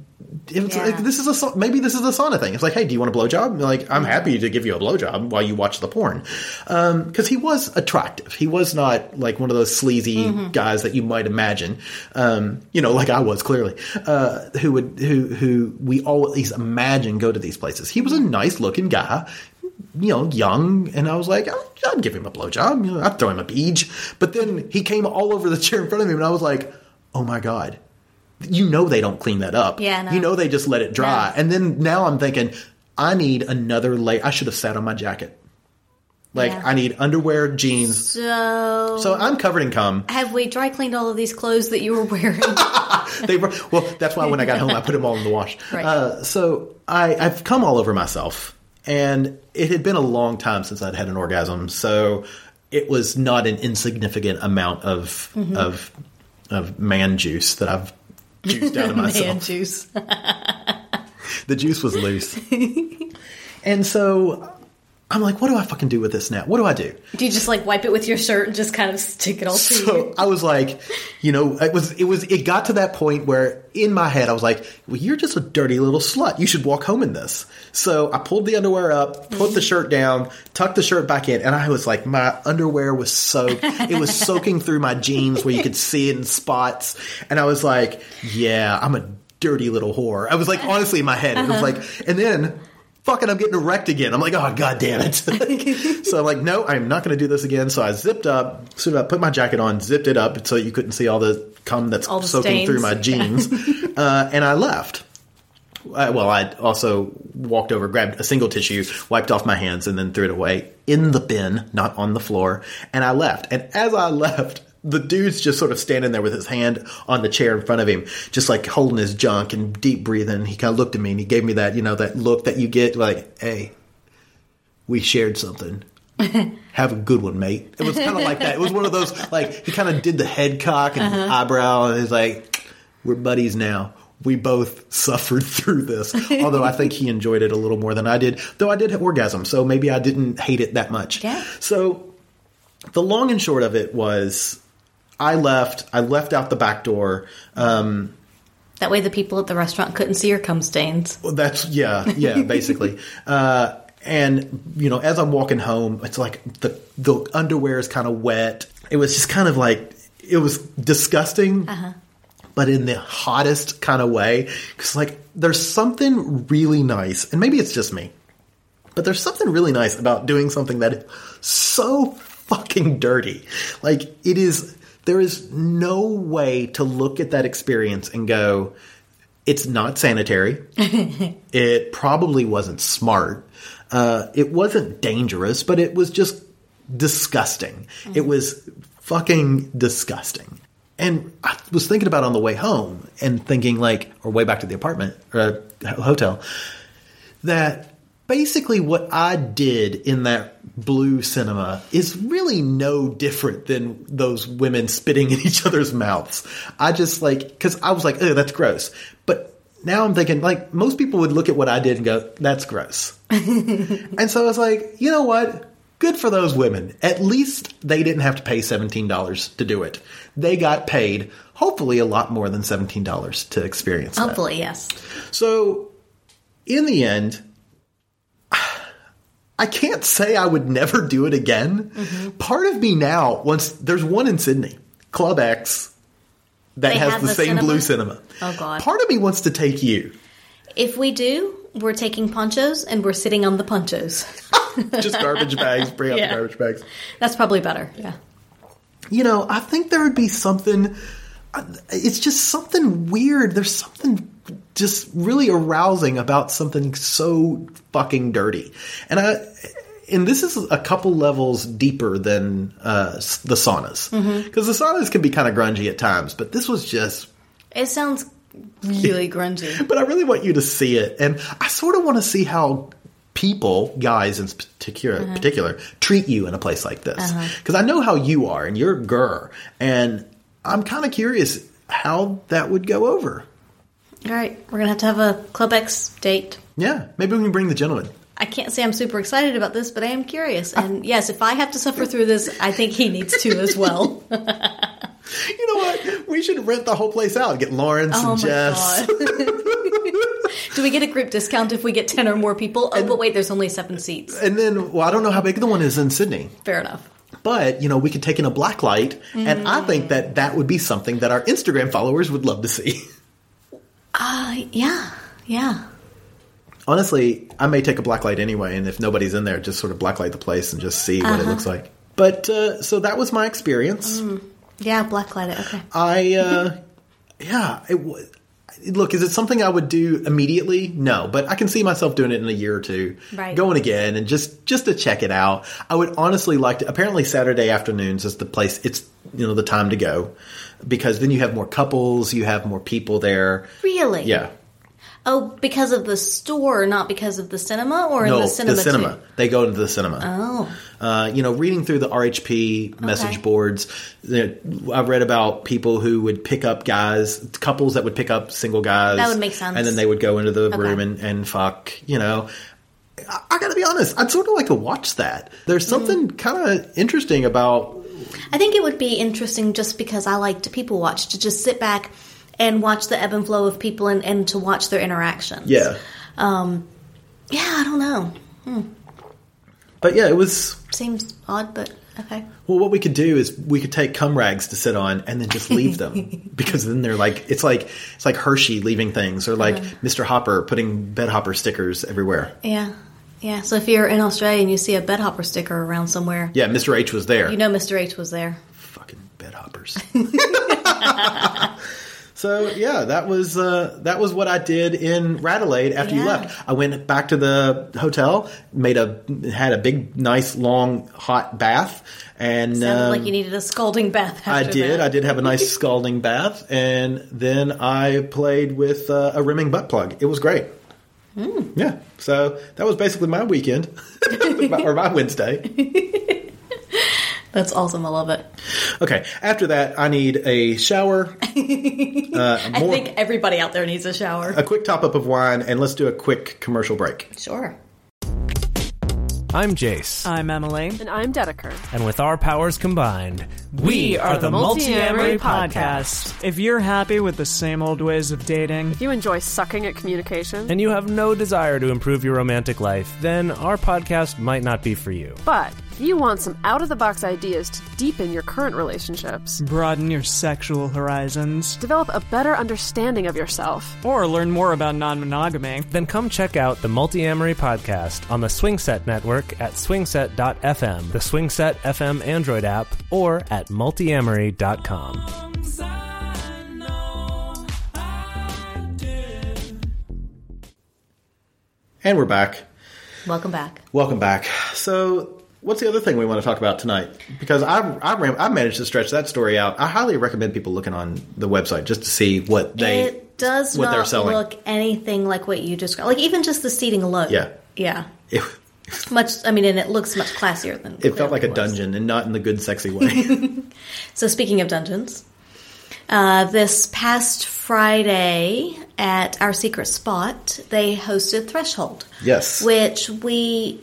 S6: If it's
S7: Yeah.
S6: like, this is a maybe this is a sauna thing. It's like, hey, do you want a blowjob? Like, I'm happy to give you a blowjob while you watch the porn, because he was attractive. He was not like one of those sleazy guys that you might imagine. Um, you know, like I was clearly, uh, who would who who we always imagine go to these places. He was a nice looking guy you know, young, and I was like, I'll, I'd give him a blowjob. You know, I'd throw him a beach. But then he came all over the chair in front of me, and I was like, oh my god, you know they don't clean that up.
S7: Yeah, no.
S6: you know they just let it dry.
S7: No.
S6: And then now I'm thinking, I need another layer. I should have sat on my jacket. Like
S7: Yeah.
S6: I need underwear, jeans.
S7: So,
S6: So I'm covered in cum.
S7: have we dry cleaned all of these clothes that you were wearing?
S6: they were, well, that's why when I got home, I put them all in the wash.
S7: Right.
S6: Uh, so I, I've come all over myself, and it had been a long time since I'd had an orgasm. So it was not an insignificant amount of
S7: Mm-hmm.
S6: of of man juice that I've juiced out of myself.
S7: Man juice.
S6: The juice was loose, and so I'm like, what do I fucking do with this now? What do I do?
S7: Do you just like wipe it with your shirt and just kind of stick it all to you?
S6: So I was like, you know, it was it was it got to that point where in my head I was like, well, you're just a dirty little slut. You should walk home in this. So I pulled the underwear up, put the shirt down, tucked the shirt back in, and I was like, my underwear was soaked. it was soaking through my jeans where you could see it in spots, and I was like, yeah, I'm a dirty little whore. I was like, honestly, in my head, it was uh-huh. like, and then. Fucking, I'm getting erect again. I'm like, oh god damn it! so I'm like, no, I'm not going to do this again. So I zipped up, so I put my jacket on, zipped it up so you couldn't see all the cum that's
S7: All
S6: soaking through my jeans, uh, and I left. I, well, I also walked over, grabbed a single tissue, wiped off my hands, and then threw it away in the bin, not on the floor. And I left. And as I left, the dude's just sort of standing there with his hand on the chair in front of him, just like holding his junk and deep breathing. He kind of looked at me and he gave me that, you know, that look that you get like, hey, we shared something. Have a good one, mate. It was kind of like that. It was one of those, like, he kind of did the head cock and uh-huh. eyebrow, and he's like, we're buddies now. We both suffered through this. Although I think he enjoyed it a little more than I did. Though I did have orgasm, so maybe I didn't hate it that much.
S7: Yeah.
S6: So the long and short of it was I left. I left out the back door. Um,
S7: That way the people at the restaurant couldn't see your cum stains.
S6: well, that's yeah, yeah, basically. uh, and you know, as I'm walking home, it's like the the underwear is kind of wet. It was just kind of like it was disgusting, but in the hottest kind of way. Because like there's something really nice, and maybe it's just me, but there's something really nice about doing something that is so fucking dirty. Like it is. There is no way to look at that experience and go, it's not sanitary. it probably wasn't smart. Uh, it wasn't dangerous, but it was just disgusting. It was fucking disgusting. And I was thinking about on the way home and thinking like, or way back to the apartment or uh, hotel, that basically what I did in that blue cinema is really no different than those women spitting in each other's mouths. I just like because I was like, oh, that's gross. But now I'm thinking like most people would look at what I did and go, that's gross. and so I was like, you know what? Good for those women. At least they didn't have to pay $17 to do it. They got paid, hopefully, a lot more than $17 to experience that.
S7: Hopefully, yes.
S6: So, in the end, I can't say I would never do it again. Mm-hmm. Part of me now wants, there's one in Sydney, Club X, that
S7: They
S6: has the,
S7: the
S6: same
S7: cinema?
S6: blue cinema.
S7: Oh, God.
S6: Part of me wants to take you.
S7: If we do, we're taking ponchos and we're sitting on the ponchos.
S6: Just garbage bags, bring out
S7: Yeah.
S6: the garbage bags.
S7: That's probably better. Yeah.
S6: you know, I think there would be something. Uh, it's just something weird. There's something just really arousing about something so fucking dirty, and I. And this is a couple levels deeper than uh, the saunas, because the saunas can be kind of grungy at times, but this was just.
S7: It sounds really grungy.
S6: But I really want you to see it, and I sort of want to see how people, guys in particular,
S7: Uh-huh.
S6: particular, treat you in a place like this. Because I know how you are, and you're a girl, and I'm kind of curious how that would go over.
S7: All right, we're gonna have to have a Club X date.
S6: Yeah, maybe we can bring the gentleman.
S7: I can't say I'm super excited about this, but I am curious. And yes, if I have to suffer through this, I think he needs to as well.
S6: You know what? We should rent the whole place out. Get Lawrence
S7: Oh
S6: and
S7: my
S6: Jess.
S7: god. Do we get a group discount if we get 10 or more people? Oh, but wait, there's only seven seats.
S6: And then, well, I don't know how big the one is in Sydney.
S7: Fair enough.
S6: But, you know, we could take in a black light, and I think that that would be something that our Instagram followers would love to see.
S7: Uh, yeah, yeah.
S6: Honestly, I may take a black light anyway, and if nobody's in there, just sort of blacklight the place and just see what it looks like. But uh, so that was my experience.
S7: Yeah, blacklight it. Okay.
S6: I, uh, yeah, it, look, is it something I would do immediately? No, but I can see myself doing it in a year or two,
S7: Right.
S6: going again and just just to check it out. I would honestly like to. Apparently, Saturday afternoons is the place. It's you know the time to go because then you have more couples, you have more people there.
S7: Really?
S6: Yeah,
S7: Oh, because of the store, not because of the cinema, or in the cinema?
S6: The cinema.
S7: Too?
S6: They go into the cinema.
S7: Oh,
S6: Uh, you know, reading through the RHP message
S7: Okay.
S6: boards, there- I've read about people who would pick up guys, couples that would pick up single guys.
S7: That would make sense.
S6: And then they would go into the
S7: Okay.
S6: room and, and fuck, you know. I, I gotta be honest, I'd sort of like to watch that. There's
S7: Mm.
S6: something kind of interesting about,
S7: I think it would be interesting just because I like to people watch to just sit back and watch the ebb and flow of people and, and to watch their interactions.
S6: yeah.
S7: Um, yeah, I don't know.
S6: But yeah, it was,
S7: Seems odd, but okay.
S6: well, what we could do is we could take cum rags to sit on and then just leave them because then they're like, it's like, it's like Hershey leaving things or like
S7: Uh-huh.
S6: Mr. Hopper putting bed hopper stickers everywhere.
S7: Yeah. Yeah. So if you're in Australia and you see a bed hopper sticker around somewhere,
S6: Yeah, Mr. H was there.
S7: you know Mr. H was there.
S6: fucking bed hoppers. so yeah, that was uh, that was what I did in Radelaide after you left. I went back to the hotel, made a had a big, nice, long, hot bath, and
S7: Sounded
S6: um,
S7: like you needed a scalding bath.
S6: I did.
S7: that.
S6: I did have a nice scalding bath, and then I played with uh, a rimming butt plug. It was great.
S7: Hmm.
S6: Yeah, so that was basically my weekend or my Wednesday.
S7: That's awesome. I love it.
S6: Okay, after that, I need a shower, uh,
S7: I
S6: more,
S7: think everybody out there needs a shower.
S6: a quick top up of wine, and let's do a quick commercial break.
S7: Sure.
S9: I'm Jace,
S10: I'm Emily.
S11: And I'm Dedeker.
S9: and with our powers combined, we are the Multiamory Podcast.
S10: If you're happy with the same old ways of dating,
S11: If you enjoy sucking at communication,
S9: And you have no desire to improve your romantic life, then our podcast might not be for you.
S11: but if you want some out of the box ideas to deepen your current relationships,
S10: broaden your sexual horizons,
S11: develop a better understanding of yourself,
S10: or learn more about non monogamy,
S9: Then come check out the Multiamory Podcast on the Swingset Network at swingset.fm, the Swingset FM Android app, or at multiamory.com.
S6: And we're back.
S7: Welcome back.
S6: Welcome back. So, what's the other thing we want to talk about tonight? Because I've I've, ram- I've managed to stretch that story out. I highly recommend people looking on the website just to see what they
S7: it does
S6: what they're selling.
S7: look anything like what you described. Like even just the seating alone.
S6: Yeah.
S7: Yeah.
S6: It,
S7: Much, I mean, and it looks much classier than
S6: it felt like a
S7: was.
S6: dungeon and not in the good, sexy way.
S7: So speaking of dungeons, uh, this past Friday at our secret spot, they hosted Threshold.
S6: Yes.
S7: Which we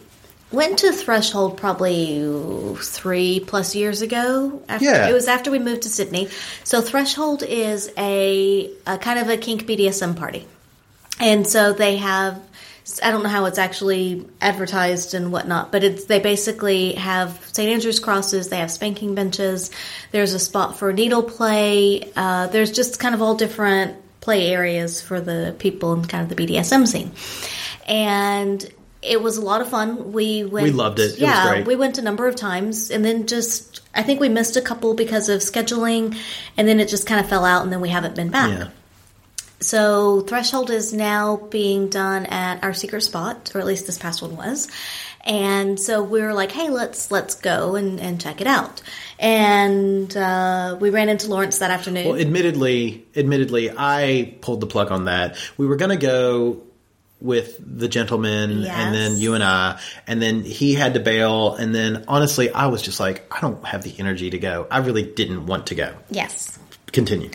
S7: went to Threshold probably three plus years ago. After,
S6: Yeah.
S7: It was after we moved to Sydney. So Threshold is a, a kind of a kink BDSM party. And so they have I don't know how it's actually advertised and whatnot, but it's they basically have St. Andrew's crosses, they have spanking benches, there's a spot for needle play, uh, there's just kind of all different play areas for the people in kind of the BDSM scene. And it was a lot of fun. We went
S6: We loved it. It was
S7: yeah,
S6: great.
S7: we went a number of times and then just I think we missed a couple because of scheduling and then it just kind of fell out and then we haven't been back.
S6: yeah.
S7: So Threshold is now being done at our secret spot, or at least this past one was. And so we were like, hey, let's let's go and, and check it out. And uh, we ran into Lawrence that afternoon.
S6: Well, admittedly, admittedly, I pulled the plug on that. We were going to go with the gentleman
S7: Yes.
S6: and then you and I, and then he had to bail. And then honestly, I was just like, I don't have the energy to go. I really didn't want to go.
S7: yes.
S6: Continue.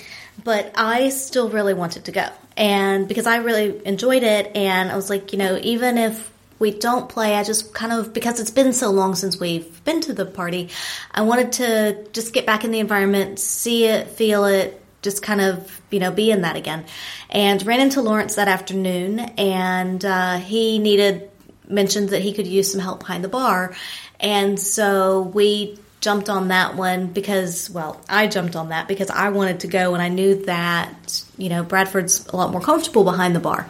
S7: but I still really wanted to go. And because I really enjoyed it, and I was like, you know, even if we don't play, I just kind of, because it's been so long since we've been to the party, I wanted to just get back in the environment, see it, feel it, just kind of, you know, be in that again. And ran into Lawrence that afternoon, and uh, he needed, mentioned that he could use some help behind the bar. And so we jumped on that one because, well, I jumped on that because I wanted to go and I knew that, you know, Bradford's a lot more comfortable behind the bar.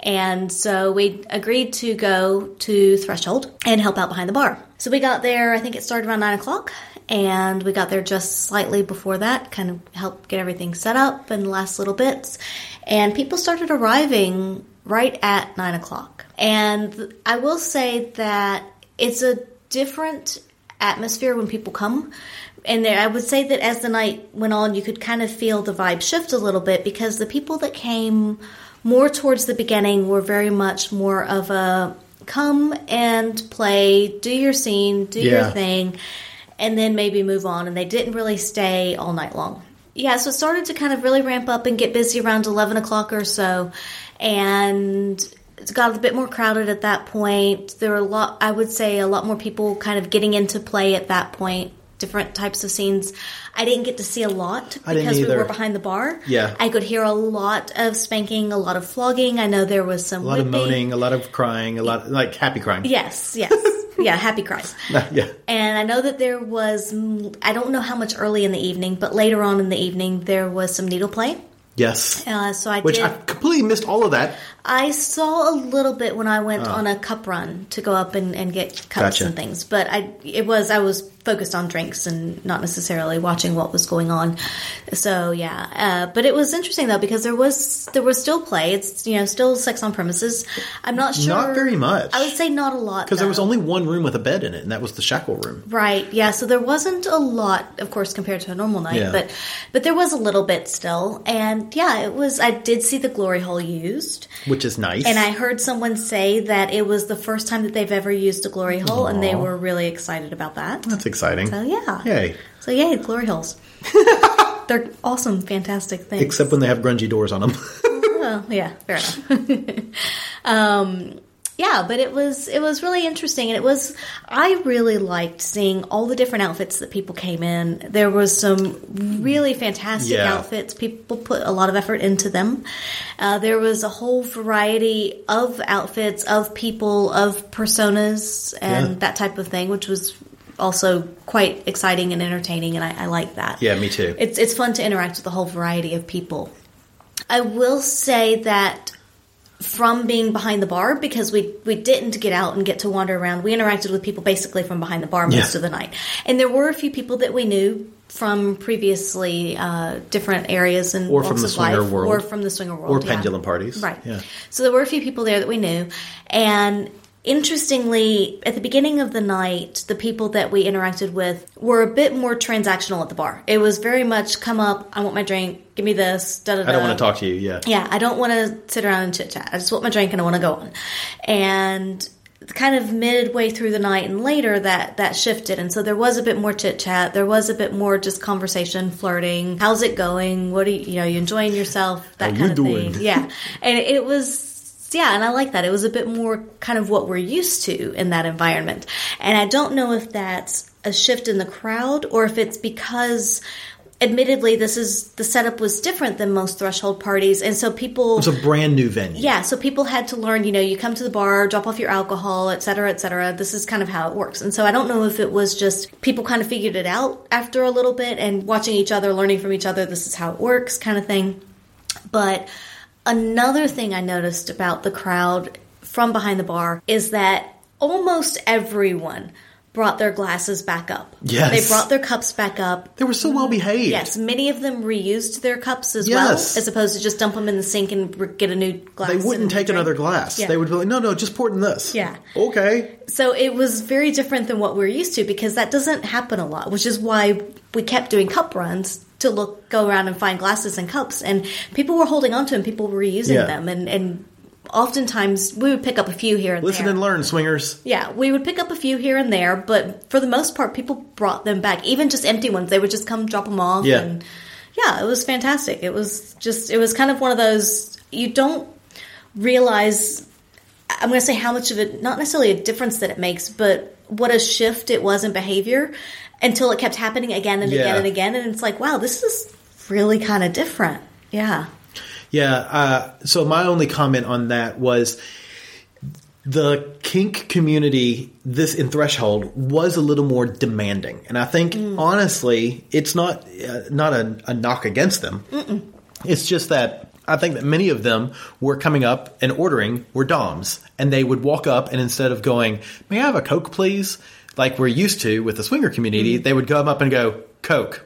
S7: And so we agreed to go to Threshold and help out behind the bar. So we got there, I think it started around nine o'clock, and we got there just slightly before that, kind of helped get everything set up and the last little bits. And people started arriving right at nine o'clock. And I will say that it's a different atmosphere when people come. And there, I would say that as the night went on, you could kind of feel the vibe shift a little bit because the people that came more towards the beginning were very much more of a come and play, do your scene, do your thing, and then maybe move on. And they didn't really stay all night long. Yeah, so it started to kind of really ramp up and get busy around 11 o'clock or so. And it got a bit more crowded at that point. There were a lot, I would say, a lot more people kind of getting into play at that point, different types of scenes. I didn't get to see a lot because we were behind the bar.
S6: Yeah.
S7: I could hear a lot of spanking, a lot of flogging. I know there was some
S6: A lot of moaning, a lot of crying, a lot like happy crying.
S7: Yes, yes. Yeah, happy cries.
S6: yeah.
S7: And I know that there was, I don't know how much early in the evening, but later on in the evening, there was some needle play.
S6: Yes.
S7: Uh, so I
S6: Which
S7: did.
S6: I completely missed all of that.
S7: I saw a little bit when I went
S6: Oh.
S7: on a cup run to go up and, and get cups
S6: Gotcha.
S7: and things, but I it was I was focused on drinks and not necessarily watching what was going on. So yeah, uh, but it was interesting though because there was there was still play. It's you know still sex on premises. I'm not sure.
S6: Not very much.
S7: I would say not a lot
S6: Because there was only one room with a bed in it, and that was the shackle room.
S7: Right. Yeah. So there wasn't a lot, of course, compared to a normal night,
S6: Yeah.
S7: but but there was a little bit still. And yeah, it was. I did see the glory hole used,
S6: Which is nice.
S7: and I heard someone say that it was the first time that they've ever used a glory hole, and they were really excited about that.
S6: That's exciting.
S7: So yeah.
S6: Yay.
S7: So yay, glory holes. They're awesome, fantastic things.
S6: Except when they have grungy doors on them.
S7: well, yeah, fair enough. um, yeah, but it was it was really interesting, and it was I really liked seeing all the different outfits that people came in. There was some really fantastic
S6: Yeah.
S7: outfits. People put a lot of effort into them. Uh, there was a whole variety of outfits, of people, of personas, and
S6: Yeah.
S7: that type of thing, which was also quite exciting and entertaining, and I, I like that.
S6: yeah, me too.
S7: It's it's fun to interact with a whole variety of people. I will say that from being behind the bar because we we didn't get out and get to wander around. We interacted with people basically from behind the bar most
S6: Yeah.
S7: of the night, and there were a few people that we knew from previously uh, different areas and
S6: Or from the swinger
S7: life,
S6: world.
S7: or from the swinger world,
S6: or
S7: yeah.
S6: pendulum parties.
S7: Right.
S6: Yeah.
S7: So there were a few people there that we knew. And interestingly, at the beginning of the night, the people that we interacted with were a bit more transactional at the bar. It was very much come up, I want my drink, give me this, da da da.
S6: I don't want to talk to you. Yeah.
S7: Yeah, I don't want to sit around and chit chat. I just want my drink and I want to go on. And kind of midway through the night and later that that shifted and so there was a bit more chit chat there was a bit more just conversation flirting how's it going what are you you know you enjoying yourself that
S6: How
S7: kind of
S6: doing?
S7: thing yeah and it was yeah and i like that it was a bit more kind of what we're used to in that environment and i don't know if that's a shift in the crowd or if it's because admittedly this is the setup was different than most threshold parties and so people
S6: It was a brand new venue.
S7: yeah, so people had to learn, you know, you come to the bar, drop off your alcohol, et cetera, et cetera. This is kind of how it works. And so I don't know if it was just people kind of figured it out after a little bit and watching each other, learning from each other, this is how it works kind of thing. But another thing I noticed about the crowd from behind the bar is that almost everyone brought their glasses back up.
S6: Yes.
S7: They brought their cups back up.
S6: They were so well behaved.
S7: Yes, many of them reused their cups as
S6: Yes.
S7: well, as opposed to just dump them in the sink and get a new glass.
S6: They wouldn't take
S7: drink.
S6: another glass.
S7: Yeah.
S6: They would be like, no, no, just pour it in this.
S7: Yeah.
S6: Okay.
S7: So it was very different than what we're used to because that doesn't happen a lot, which is why we kept doing cup runs to look, go around and find glasses and cups, and people were holding on to them, people were reusing
S6: Yeah.
S7: them, and and oftentimes we would pick up a few here and
S6: Listen
S7: there.
S6: and learn, swingers.
S7: Yeah, we would pick up a few here and there, but for the most part, people brought them back. Even just empty ones, they would just come drop them off.
S6: Yeah.
S7: And yeah, it was fantastic. It was just, it was kind of one of those, you don't realize, I'm going to say how much of it, not necessarily a difference that it makes, but what a shift it was in behavior until it kept happening again and
S6: Yeah.
S7: again and again. And it's like, wow, this is really kind of different. Yeah.
S6: Yeah. Uh, so my only comment on that was the kink community, this in Threshold, was a little more demanding, and I think honestly, it's not uh, not a, a knock against them. It's just that I think that many of them were coming up and ordering were DOMs, and they would walk up and instead of going, "May I have a Coke, please?" Like we're used to with the swinger community, they would come up and go, "Coke."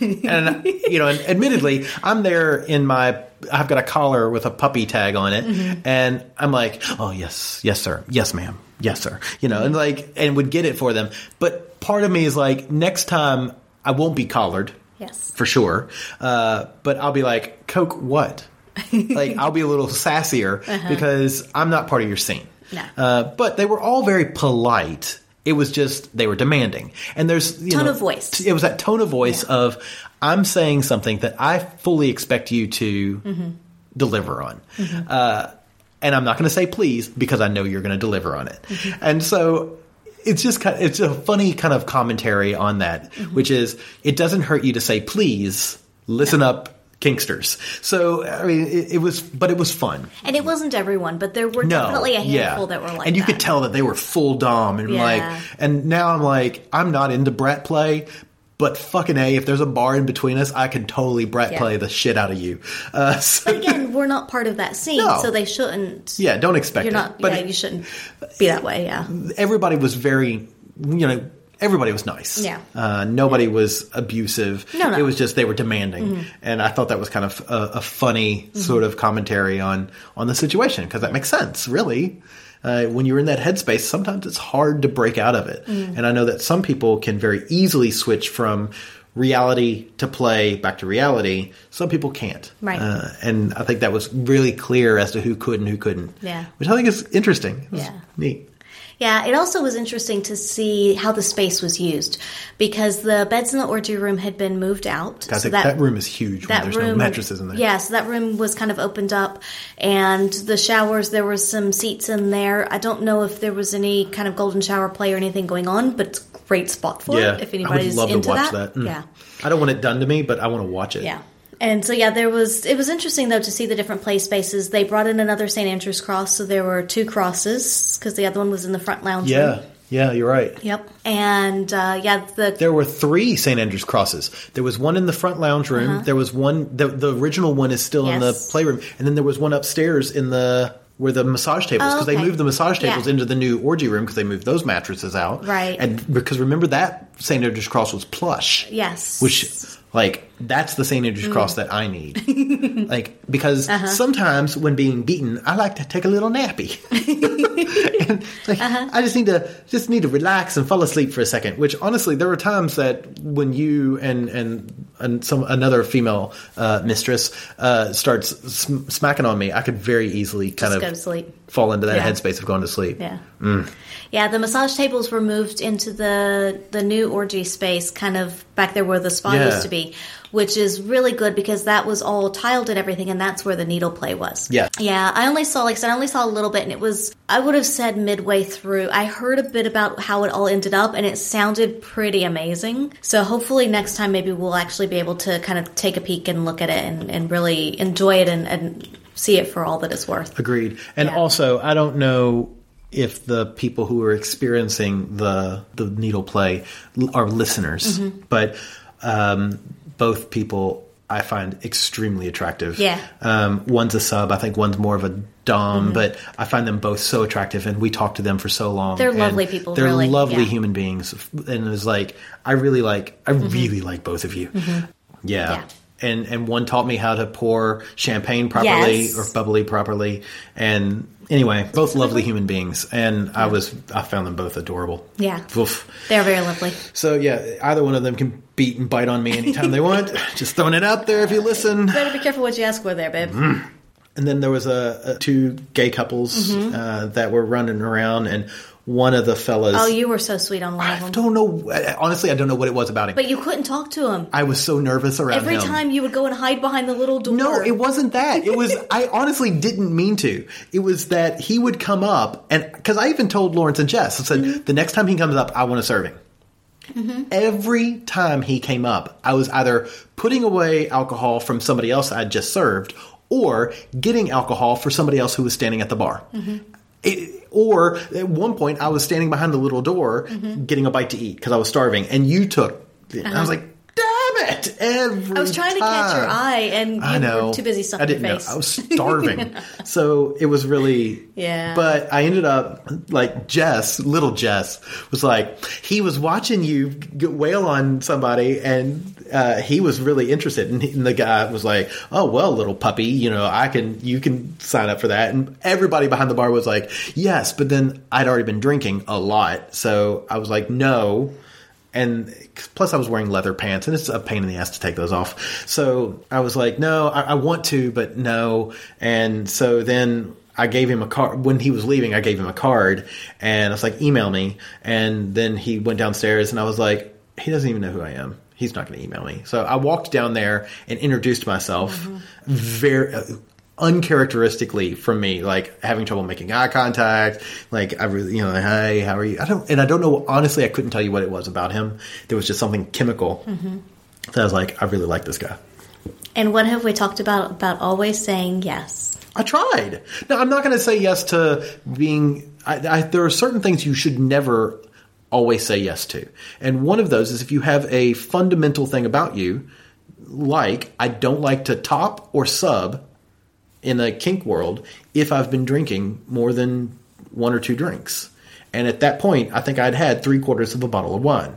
S6: and you know, and admittedly, I'm there in my. I've got a collar with a puppy tag on it, and I'm like, "Oh yes, yes sir, yes ma'am, yes sir," you know, and like, and would get it for them. But part of me is like, next time I won't be collared,
S7: Yes.
S6: for sure. Uh, but I'll be like, Coke, what? like, I'll be a little sassier
S7: Uh-huh.
S6: because I'm not part of your scene.
S7: No.
S6: Uh, but they were all very polite. It was just they were demanding, and there's you
S7: Tone
S6: know,
S7: of voice.
S6: It was that tone of voice of I'm saying something that I fully expect you to
S7: Mm-hmm.
S6: deliver on, uh, and I'm not going to say please because I know you're going to deliver on it, and so. It's just kind of, it's a funny kind of commentary on that, which is it doesn't hurt you to say please, listen up, kinksters. So I mean, it, it was, but it was fun.
S7: And it wasn't everyone, but there were
S6: No,
S7: definitely a handful
S6: yeah.
S7: that were like
S6: and you
S7: that.
S6: could tell that they were full dom and
S7: Yeah.
S6: like, and now I'm like, I'm not into brat play, but fucking a, if there's a bar in between us, I can totally brat
S7: Yeah.
S6: play the shit out of you. Uh, so,
S7: But again, we're not part of that scene,
S6: No.
S7: so they shouldn't.
S6: yeah, don't expect
S7: You're
S6: it.
S7: not.
S6: but
S7: yeah, you shouldn't be that way. Yeah.
S6: everybody was very, you know, everybody was nice.
S7: Yeah.
S6: Uh, nobody was abusive.
S7: No, no.
S6: It was just they were demanding,
S7: Mhm.
S6: and I thought that was kind of a, a funny sort of commentary on on the situation because that makes sense, really. Uh, when you're in that headspace, sometimes it's hard to break out of it,
S7: Mm.
S6: and I know that some people can very easily switch from reality to play back to reality. Some people can't,
S7: Right.
S6: Uh, and I think that was really clear as to who could and who couldn't.
S7: Yeah.
S6: which I think is interesting. It was
S7: Yeah.
S6: neat.
S7: Yeah, it also was interesting to see how the space was used because the beds in the orgy room had been moved out.
S6: I think that, room is huge when there's no mattresses in there.
S7: Yeah, so that room was kind of opened up, and the showers there were some seats in there. I don't know if there was any kind of golden shower play or anything going on, but it's a great spot for
S6: yeah,
S7: it if
S6: I
S7: anybody's
S6: would love
S7: into
S6: to watch
S7: that.
S6: that. Mm.
S7: Yeah.
S6: I don't want it done to me, but I want to watch it.
S7: Yeah. And so yeah, there was it was interesting though to see the different play spaces. They brought in another St. Andrew's cross, so there were two crosses because the other one was in the front lounge
S6: yeah,
S7: room.
S6: yeah. You're right.
S7: Yep. And uh, yeah, the
S6: There were three St. Andrew's crosses. There was one in the front lounge room.
S7: Uh-huh.
S6: There was one. The, the original one is still in the playroom, and then there was one upstairs in the where the massage tables
S7: Oh,
S6: because
S7: okay.
S6: they moved the massage tables
S7: Yeah.
S6: into the new orgy room because they moved those mattresses out.
S7: Right.
S6: And because remember that St. Andrew's cross was plush.
S7: yes,
S6: Which, like, that's the St. Andrew's
S7: Mm.
S6: cross that I need. like, because
S7: Uh-huh.
S6: sometimes when being beaten, I like to take a little nappy. and, like,
S7: Uh-huh.
S6: I just need to just need to relax and fall asleep for a second. Which honestly, there were times that when you and and and some another female uh, mistress uh, starts sm- smacking on me, I could very easily kind
S7: Just
S6: of
S7: go to sleep.
S6: fall into that
S7: Yeah.
S6: headspace of going to sleep.
S7: Yeah.
S6: Mm.
S7: Yeah, the massage tables were moved into the the new orgy space, kind of back there where the spa
S6: Yeah.
S7: used to be, which is really good because that was all tiled and everything, and that's where the needle play was.
S6: Yeah.
S7: Yeah, I only saw, like I said, I only saw a little bit, and it was, I would have said midway through. I heard a bit about how it all ended up, and it sounded pretty amazing. So hopefully next time, maybe we'll actually be able to kind of take a peek and look at it and, and really enjoy it and, and see it for all that it's worth.
S6: Agreed. And also, I don't know if the people who are experiencing the the needle play are listeners,
S7: Mhm.
S6: but um, both people I find extremely attractive.
S7: Yeah.
S6: Um, one's a sub. I think one's more of a dom,
S7: Mhm.
S6: but I find them both so attractive, and we talked to them for so long.
S7: They're lovely people,
S6: They're
S7: really,
S6: lovely
S7: yeah.
S6: human beings, and it was like I really like. I really like both of you.
S7: Mhm.
S6: Yeah.
S7: Yeah.
S6: And and one taught me how to pour champagne properly
S7: Yes.
S6: or bubbly properly. And anyway, both lovely human beings. And I was I found them both adorable.
S7: Yeah.
S6: Oof.
S7: They're very lovely.
S6: So yeah, either one of them can beat and bite on me anytime they want. Just throwing it out there if you listen.
S7: Better be careful what you ask for there, babe.
S6: And then there was a, a two gay couples
S7: Mhm.
S6: uh, that were running around, and one of the fellas.
S7: Oh, you were so sweet on one of them.
S6: don't know. Honestly, I don't know what it was about him.
S7: But you couldn't talk to him.
S6: I was so nervous around him.
S7: Every
S6: him.
S7: time you would go and hide behind the little door.
S6: No, it wasn't that. It was I honestly didn't mean to. It was that he would come up and because I even told Lawrence and Jess, I said the next time he comes up, I want to serve him. Mm-hmm. Every time he came up, I was either putting away alcohol from somebody else I'd just served, or getting alcohol for somebody else who was standing at the bar. Mm-hmm. It, or at one point, I was standing behind the little door mm-hmm. getting a bite to eat because I was starving, and you took. And I was
S7: Uh-huh.
S6: like, "Damn! Every
S7: I was trying to catch your eye, and you
S6: I know.
S7: were too busy stuffing
S6: I didn't
S7: your
S6: know.
S7: face.
S6: I was starving. so it was really.
S7: Yeah.
S6: But I ended up like Jess, little Jess, was like he was watching you wail on somebody, and uh, he was really interested. And, he, and the guy was like, "Oh well, little puppy, you know, I can, you can sign up for that." And everybody behind the bar was like, "Yes," but then I'd already been drinking a lot, so I was like, "No." And plus I was wearing leather pants, and it's a pain in the ass to take those off. So I was like, no, I, I want to, but no. And so then I gave him a card when he was leaving. I gave him a card, and I was like, email me. And then he went downstairs, and I was like, he doesn't even know who I am. He's not going to email me. So I walked down there and introduced myself. Very. Uh, uncharacteristically from me, like having trouble making eye contact. Like I really, you know, hey, how are you? I don't, and I don't know. Honestly, I couldn't tell you what it was about him. There was just something chemical
S7: Mhm.
S6: that I was like, I really like this guy.
S7: And what have we talked about about always saying yes?
S6: I tried. Now, I'm not going to say yes to being. I, I, there are certain things you should never always say yes to, and one of those is if you have a fundamental thing about you, like I don't like to top or sub in the kink world if I've been drinking more than one or two drinks, and at that point, I think I'd had three quarters of a bottle of wine.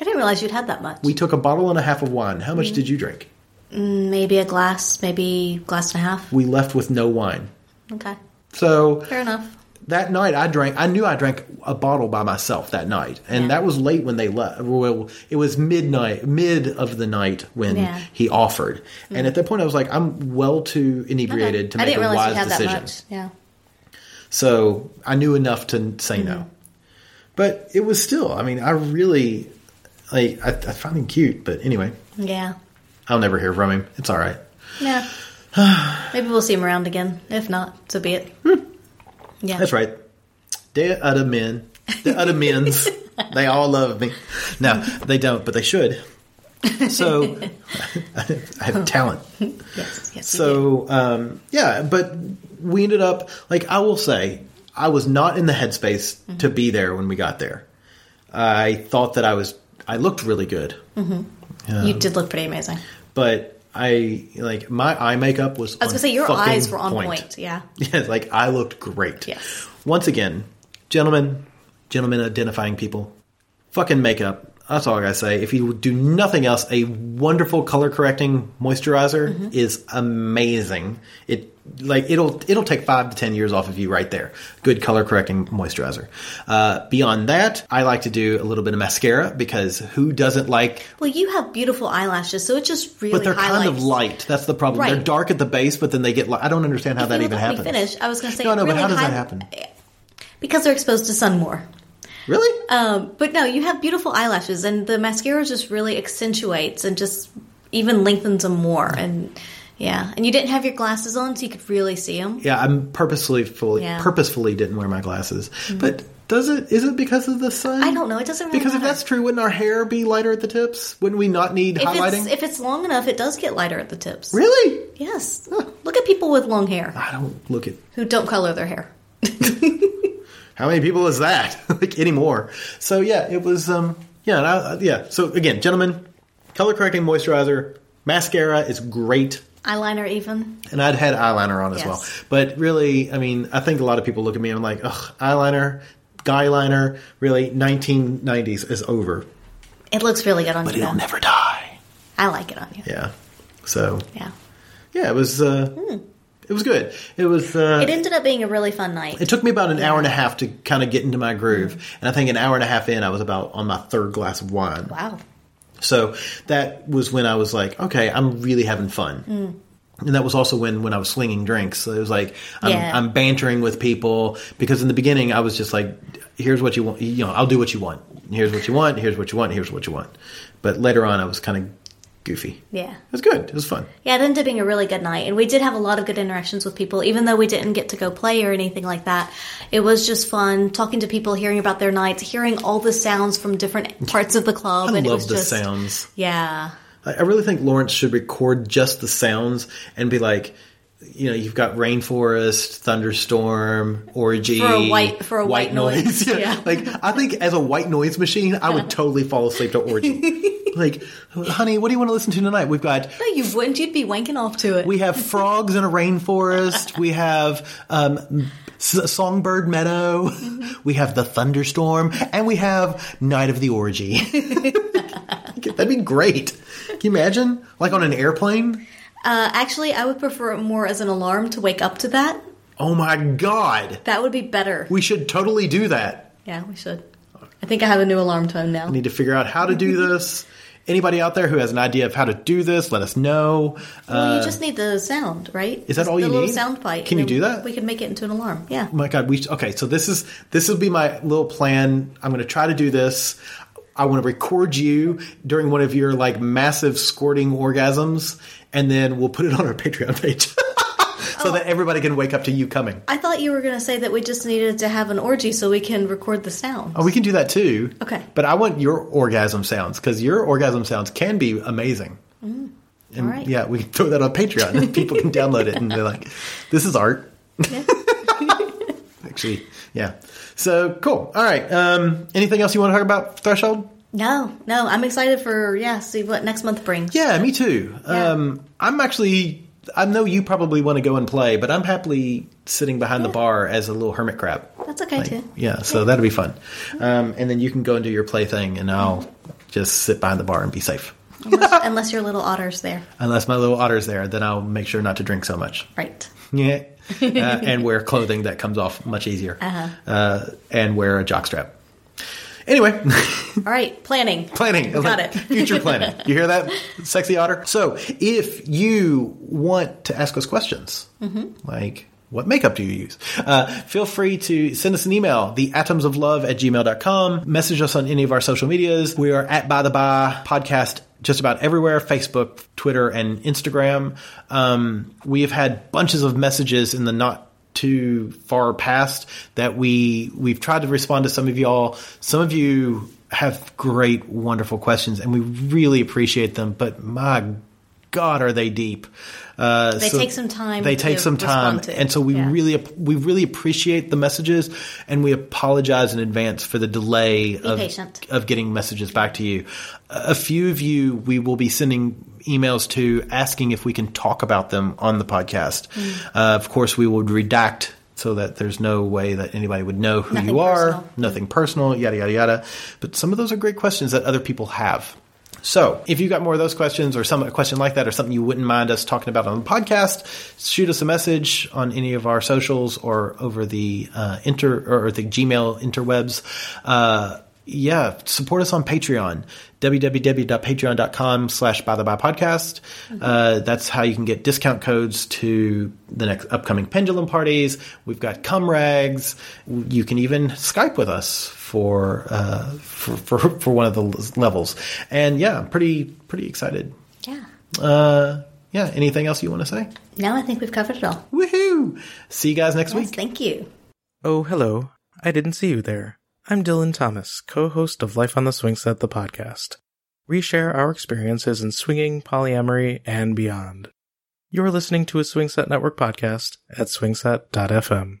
S7: I didn't realize you'd had that much.
S6: We took a bottle and a half of wine. How much
S7: Mhm.
S6: did you drink?
S7: Mm, Maybe a glass, maybe glass and a half.
S6: We left with no wine.
S7: Okay,
S6: So
S7: fair enough.
S6: That night I drank I knew I drank a bottle by myself that night. And that was late when they left. Well, it was midnight mid of the night when
S7: Yeah.
S6: he offered. And
S7: Mhm.
S6: at that point I was like I'm well too inebriated
S7: Okay.
S6: to make a wise decision.
S7: Yeah.
S6: So I knew enough to say
S7: Mm-hmm.
S6: no. But it was still I mean I really like I, I found him cute, but anyway,
S7: Yeah.
S6: I'll never hear from him. It's all right.
S7: Yeah. Maybe we'll see him around again. If not, so be it. Yeah.
S6: That's right. The other men, the other men's, they all love me. No, they don't, but they should. So I have talent.
S7: Yes. Yes.
S6: So um, yeah, but we ended up like I will say I was not in the headspace to be there when we got there. I thought that I was. I looked really good,
S7: Mhm.
S6: Um,
S7: you did look pretty amazing.
S6: but I like my eye makeup was.
S7: I was gonna say your eyes were on point. Yeah.
S6: Yeah, like I looked great.
S7: Yes.
S6: Once again, gentlemen, gentlemen identifying people, fucking makeup. That's all I gotta say. If you do nothing else, a wonderful color correcting moisturizer
S7: Mm-hmm.
S6: is amazing. It like it'll it'll take five to ten years off of you right there. Good color correcting moisturizer. Uh, beyond that, I like to do a little bit of mascara because who doesn't like?
S7: Well, you have beautiful eyelashes, so it just really
S6: but they're
S7: highlights.
S6: kind of light. That's the problem. They're dark at the base, but then they get. light. I don't understand how
S7: If
S6: that even
S7: would let me
S6: happens.
S7: Finish. I was going to say
S6: No, no, but how does that happen?
S7: Because they're exposed to sun more.
S6: Really?
S7: Um, but no, you have beautiful eyelashes, and the mascara just really accentuates and just even lengthens them more. And yeah, and you didn't have your glasses on, so you could really see them.
S6: Yeah, I'm purposely fully
S7: Yeah.
S6: purposefully didn't wear my glasses. But does it? Is it because of the sun?
S7: I don't know. It doesn't really
S6: Because if that's true, wouldn't our hair be lighter at the tips? Wouldn't we not need
S7: if
S6: highlighting?
S7: it's if it's long enough, it does get lighter at the tips.
S6: really?
S7: Yes. Look at people with long hair
S6: I don't look at
S7: who don't color their hair.
S6: how many people is that like anymore. So yeah, it was um yeah I, yeah. So again, gentlemen, color correcting moisturizer, mascara is great.
S7: Eyeliner, even.
S6: And I'd had eyeliner on as
S7: Yes.
S6: well. But really, I mean, I think a lot of people look at me and I'm like, ugh, eyeliner, guy liner, really, 1990s is over.
S7: It looks really good on
S6: But
S7: you.
S6: But it'll
S7: though.
S6: never die.
S7: I like it on you.
S6: Yeah. So
S7: Yeah.
S6: yeah, it was uh, it was good. It was. Uh,
S7: It ended up being a really fun night.
S6: it took me about an hour and a half to kind of get into my groove, and I think an hour and a half in, I was about on my third glass of wine.
S7: Wow.
S6: So that was when I was like, okay, I'm really having fun.
S7: Mm.
S6: And that was also when, when I was slinging drinks. So it was like I'm,
S7: Yeah.
S6: I'm bantering with people because in the beginning I was just like, here's what you want, you know, I'll do what you want. Here's what you want. Here's what you want. Here's what you want. But later on, I was kind of goofy.
S7: Yeah.
S6: It was good. It was fun.
S7: Yeah, it ended up being a really good night. And we did have a lot of good interactions with people, even though we didn't get to go play or anything like that. It was just fun talking to people, hearing about their nights, hearing all the sounds from different parts of the club.
S6: I
S7: and it
S6: love
S7: was
S6: the
S7: just,
S6: sounds.
S7: Yeah.
S6: I really think Lawrence should record just the sounds and be like, you know, you've got rainforest, thunderstorm, orgy
S7: For a white- for a white noise.
S6: yeah.
S7: Yeah.
S6: like I think as a white noise machine, I would totally fall asleep to orgy. like, honey, what do you want to listen to tonight? We've got
S7: No, you wouldn't. You'd be wanking off to it.
S6: we have frogs in a rainforest. We have um, songbird meadow. We have the thunderstorm, and we have night of the orgy. That'd be great. Can you imagine? Like on an airplane?
S7: Uh, actually, I would prefer it more as an alarm to wake up to that.
S6: Oh my god.
S7: That would be better.
S6: We should totally do that.
S7: Yeah, we should. I think I have a new alarm tone now.
S6: I need to figure out how to do this. Anybody out there who has an idea of how to do this, let us know.
S7: Well,
S6: Uh,
S7: you just need the sound, right?
S6: Is that all
S7: the
S6: you
S7: little
S6: need?
S7: sound bite.
S6: Can you do that?
S7: We can make it into an alarm. Yeah.
S6: Oh my god, we okay. So this is this will be my little plan. I'm going to try to do this. I want to record you during one of your like massive squirting orgasms, and then we'll put it on our Patreon page, so that everybody can wake up to you coming.
S7: I thought you were going to say that we just needed to have an orgy so we can record the sound.
S6: Oh, we can do that too.
S7: Okay.
S6: But I want your orgasm sounds because your orgasm sounds can be amazing.
S7: Mm.
S6: And
S7: All right.
S6: yeah, we can throw that on Patreon and people can download it and they're like, this is art. Actually, yeah. So cool. All right. Um, anything else you want to talk about Threshold?
S7: No, no, I'm excited for yeah. See what next month brings.
S6: Yeah, me too. Um, I'm actually. I know you probably want to go and play, but I'm happily sitting behind the bar as a little hermit crab.
S7: That's okay too.
S6: Yeah, so that'll be fun. Um, and then you can go and do your play thing, and I'll just sit behind the bar and be safe.
S7: Unless, unless your little otter's there,
S6: Unless my little otter's there, then I'll make sure not to drink so much.
S7: right?
S6: Yeah. Uh, and wear clothing that comes off much easier.
S7: Uh-huh.
S6: Uh, and wear a jockstrap. Anyway,
S7: All right, planning.
S6: planning.
S7: Got
S6: Like,
S7: it.
S6: Future planning. You hear that, sexy otter? So, if you want to ask us questions,
S7: Mm-hmm.
S6: like what makeup do you use? Uh, feel free to send us an email, the atoms of love at gmail.com. Message us on any of our social medias. We are at By the By podcast just about everywhere Facebook, Twitter, and Instagram. Um, we have had bunches of messages in the not too far past that we we've tried to respond to some of y'all. Some of you have great, wonderful questions, and we really appreciate them. But my God, are they deep? Uh,
S7: They take some time
S6: They take some time, and so we
S7: Yeah.
S6: really we really appreciate the messages, and we apologize in advance for the delay of of getting messages back to you. A few of you we will be sending emails to asking if we can talk about them on the podcast.
S7: Mm.
S6: Uh, of course, we would redact so that there's no way that anybody would know who
S7: Nothing
S6: you are,
S7: personal.
S6: nothing personal, yada, yada, yada. But some of those are great questions that other people have. So, if you've got more of those questions or some a question like that or something you wouldn't mind us talking about on the podcast, shoot us a message on any of our socials or over the uh, inter or the Gmail interwebs. Uh, yeah, support us on Patreon, www.patreon.com slash by the by podcast. Uh, that's how you can get discount codes to the next upcoming pendulum parties. We've got cum rags. You can even Skype with us for, uh, for, for, for one of the levels. And yeah, I'm pretty, pretty excited.
S7: Yeah.
S6: Uh, yeah. Anything else you want to say?
S7: No, I think we've covered it all.
S6: Woohoo! See you guys next
S7: Yes,
S6: week.
S7: thank you.
S12: Oh, hello. I didn't see you there. I'm Dylan Thomas, co-host of Life on the Swing Set, the podcast. We share our experiences in swinging, polyamory, and beyond. You're listening to a Swing Set Network podcast at swingset.fm.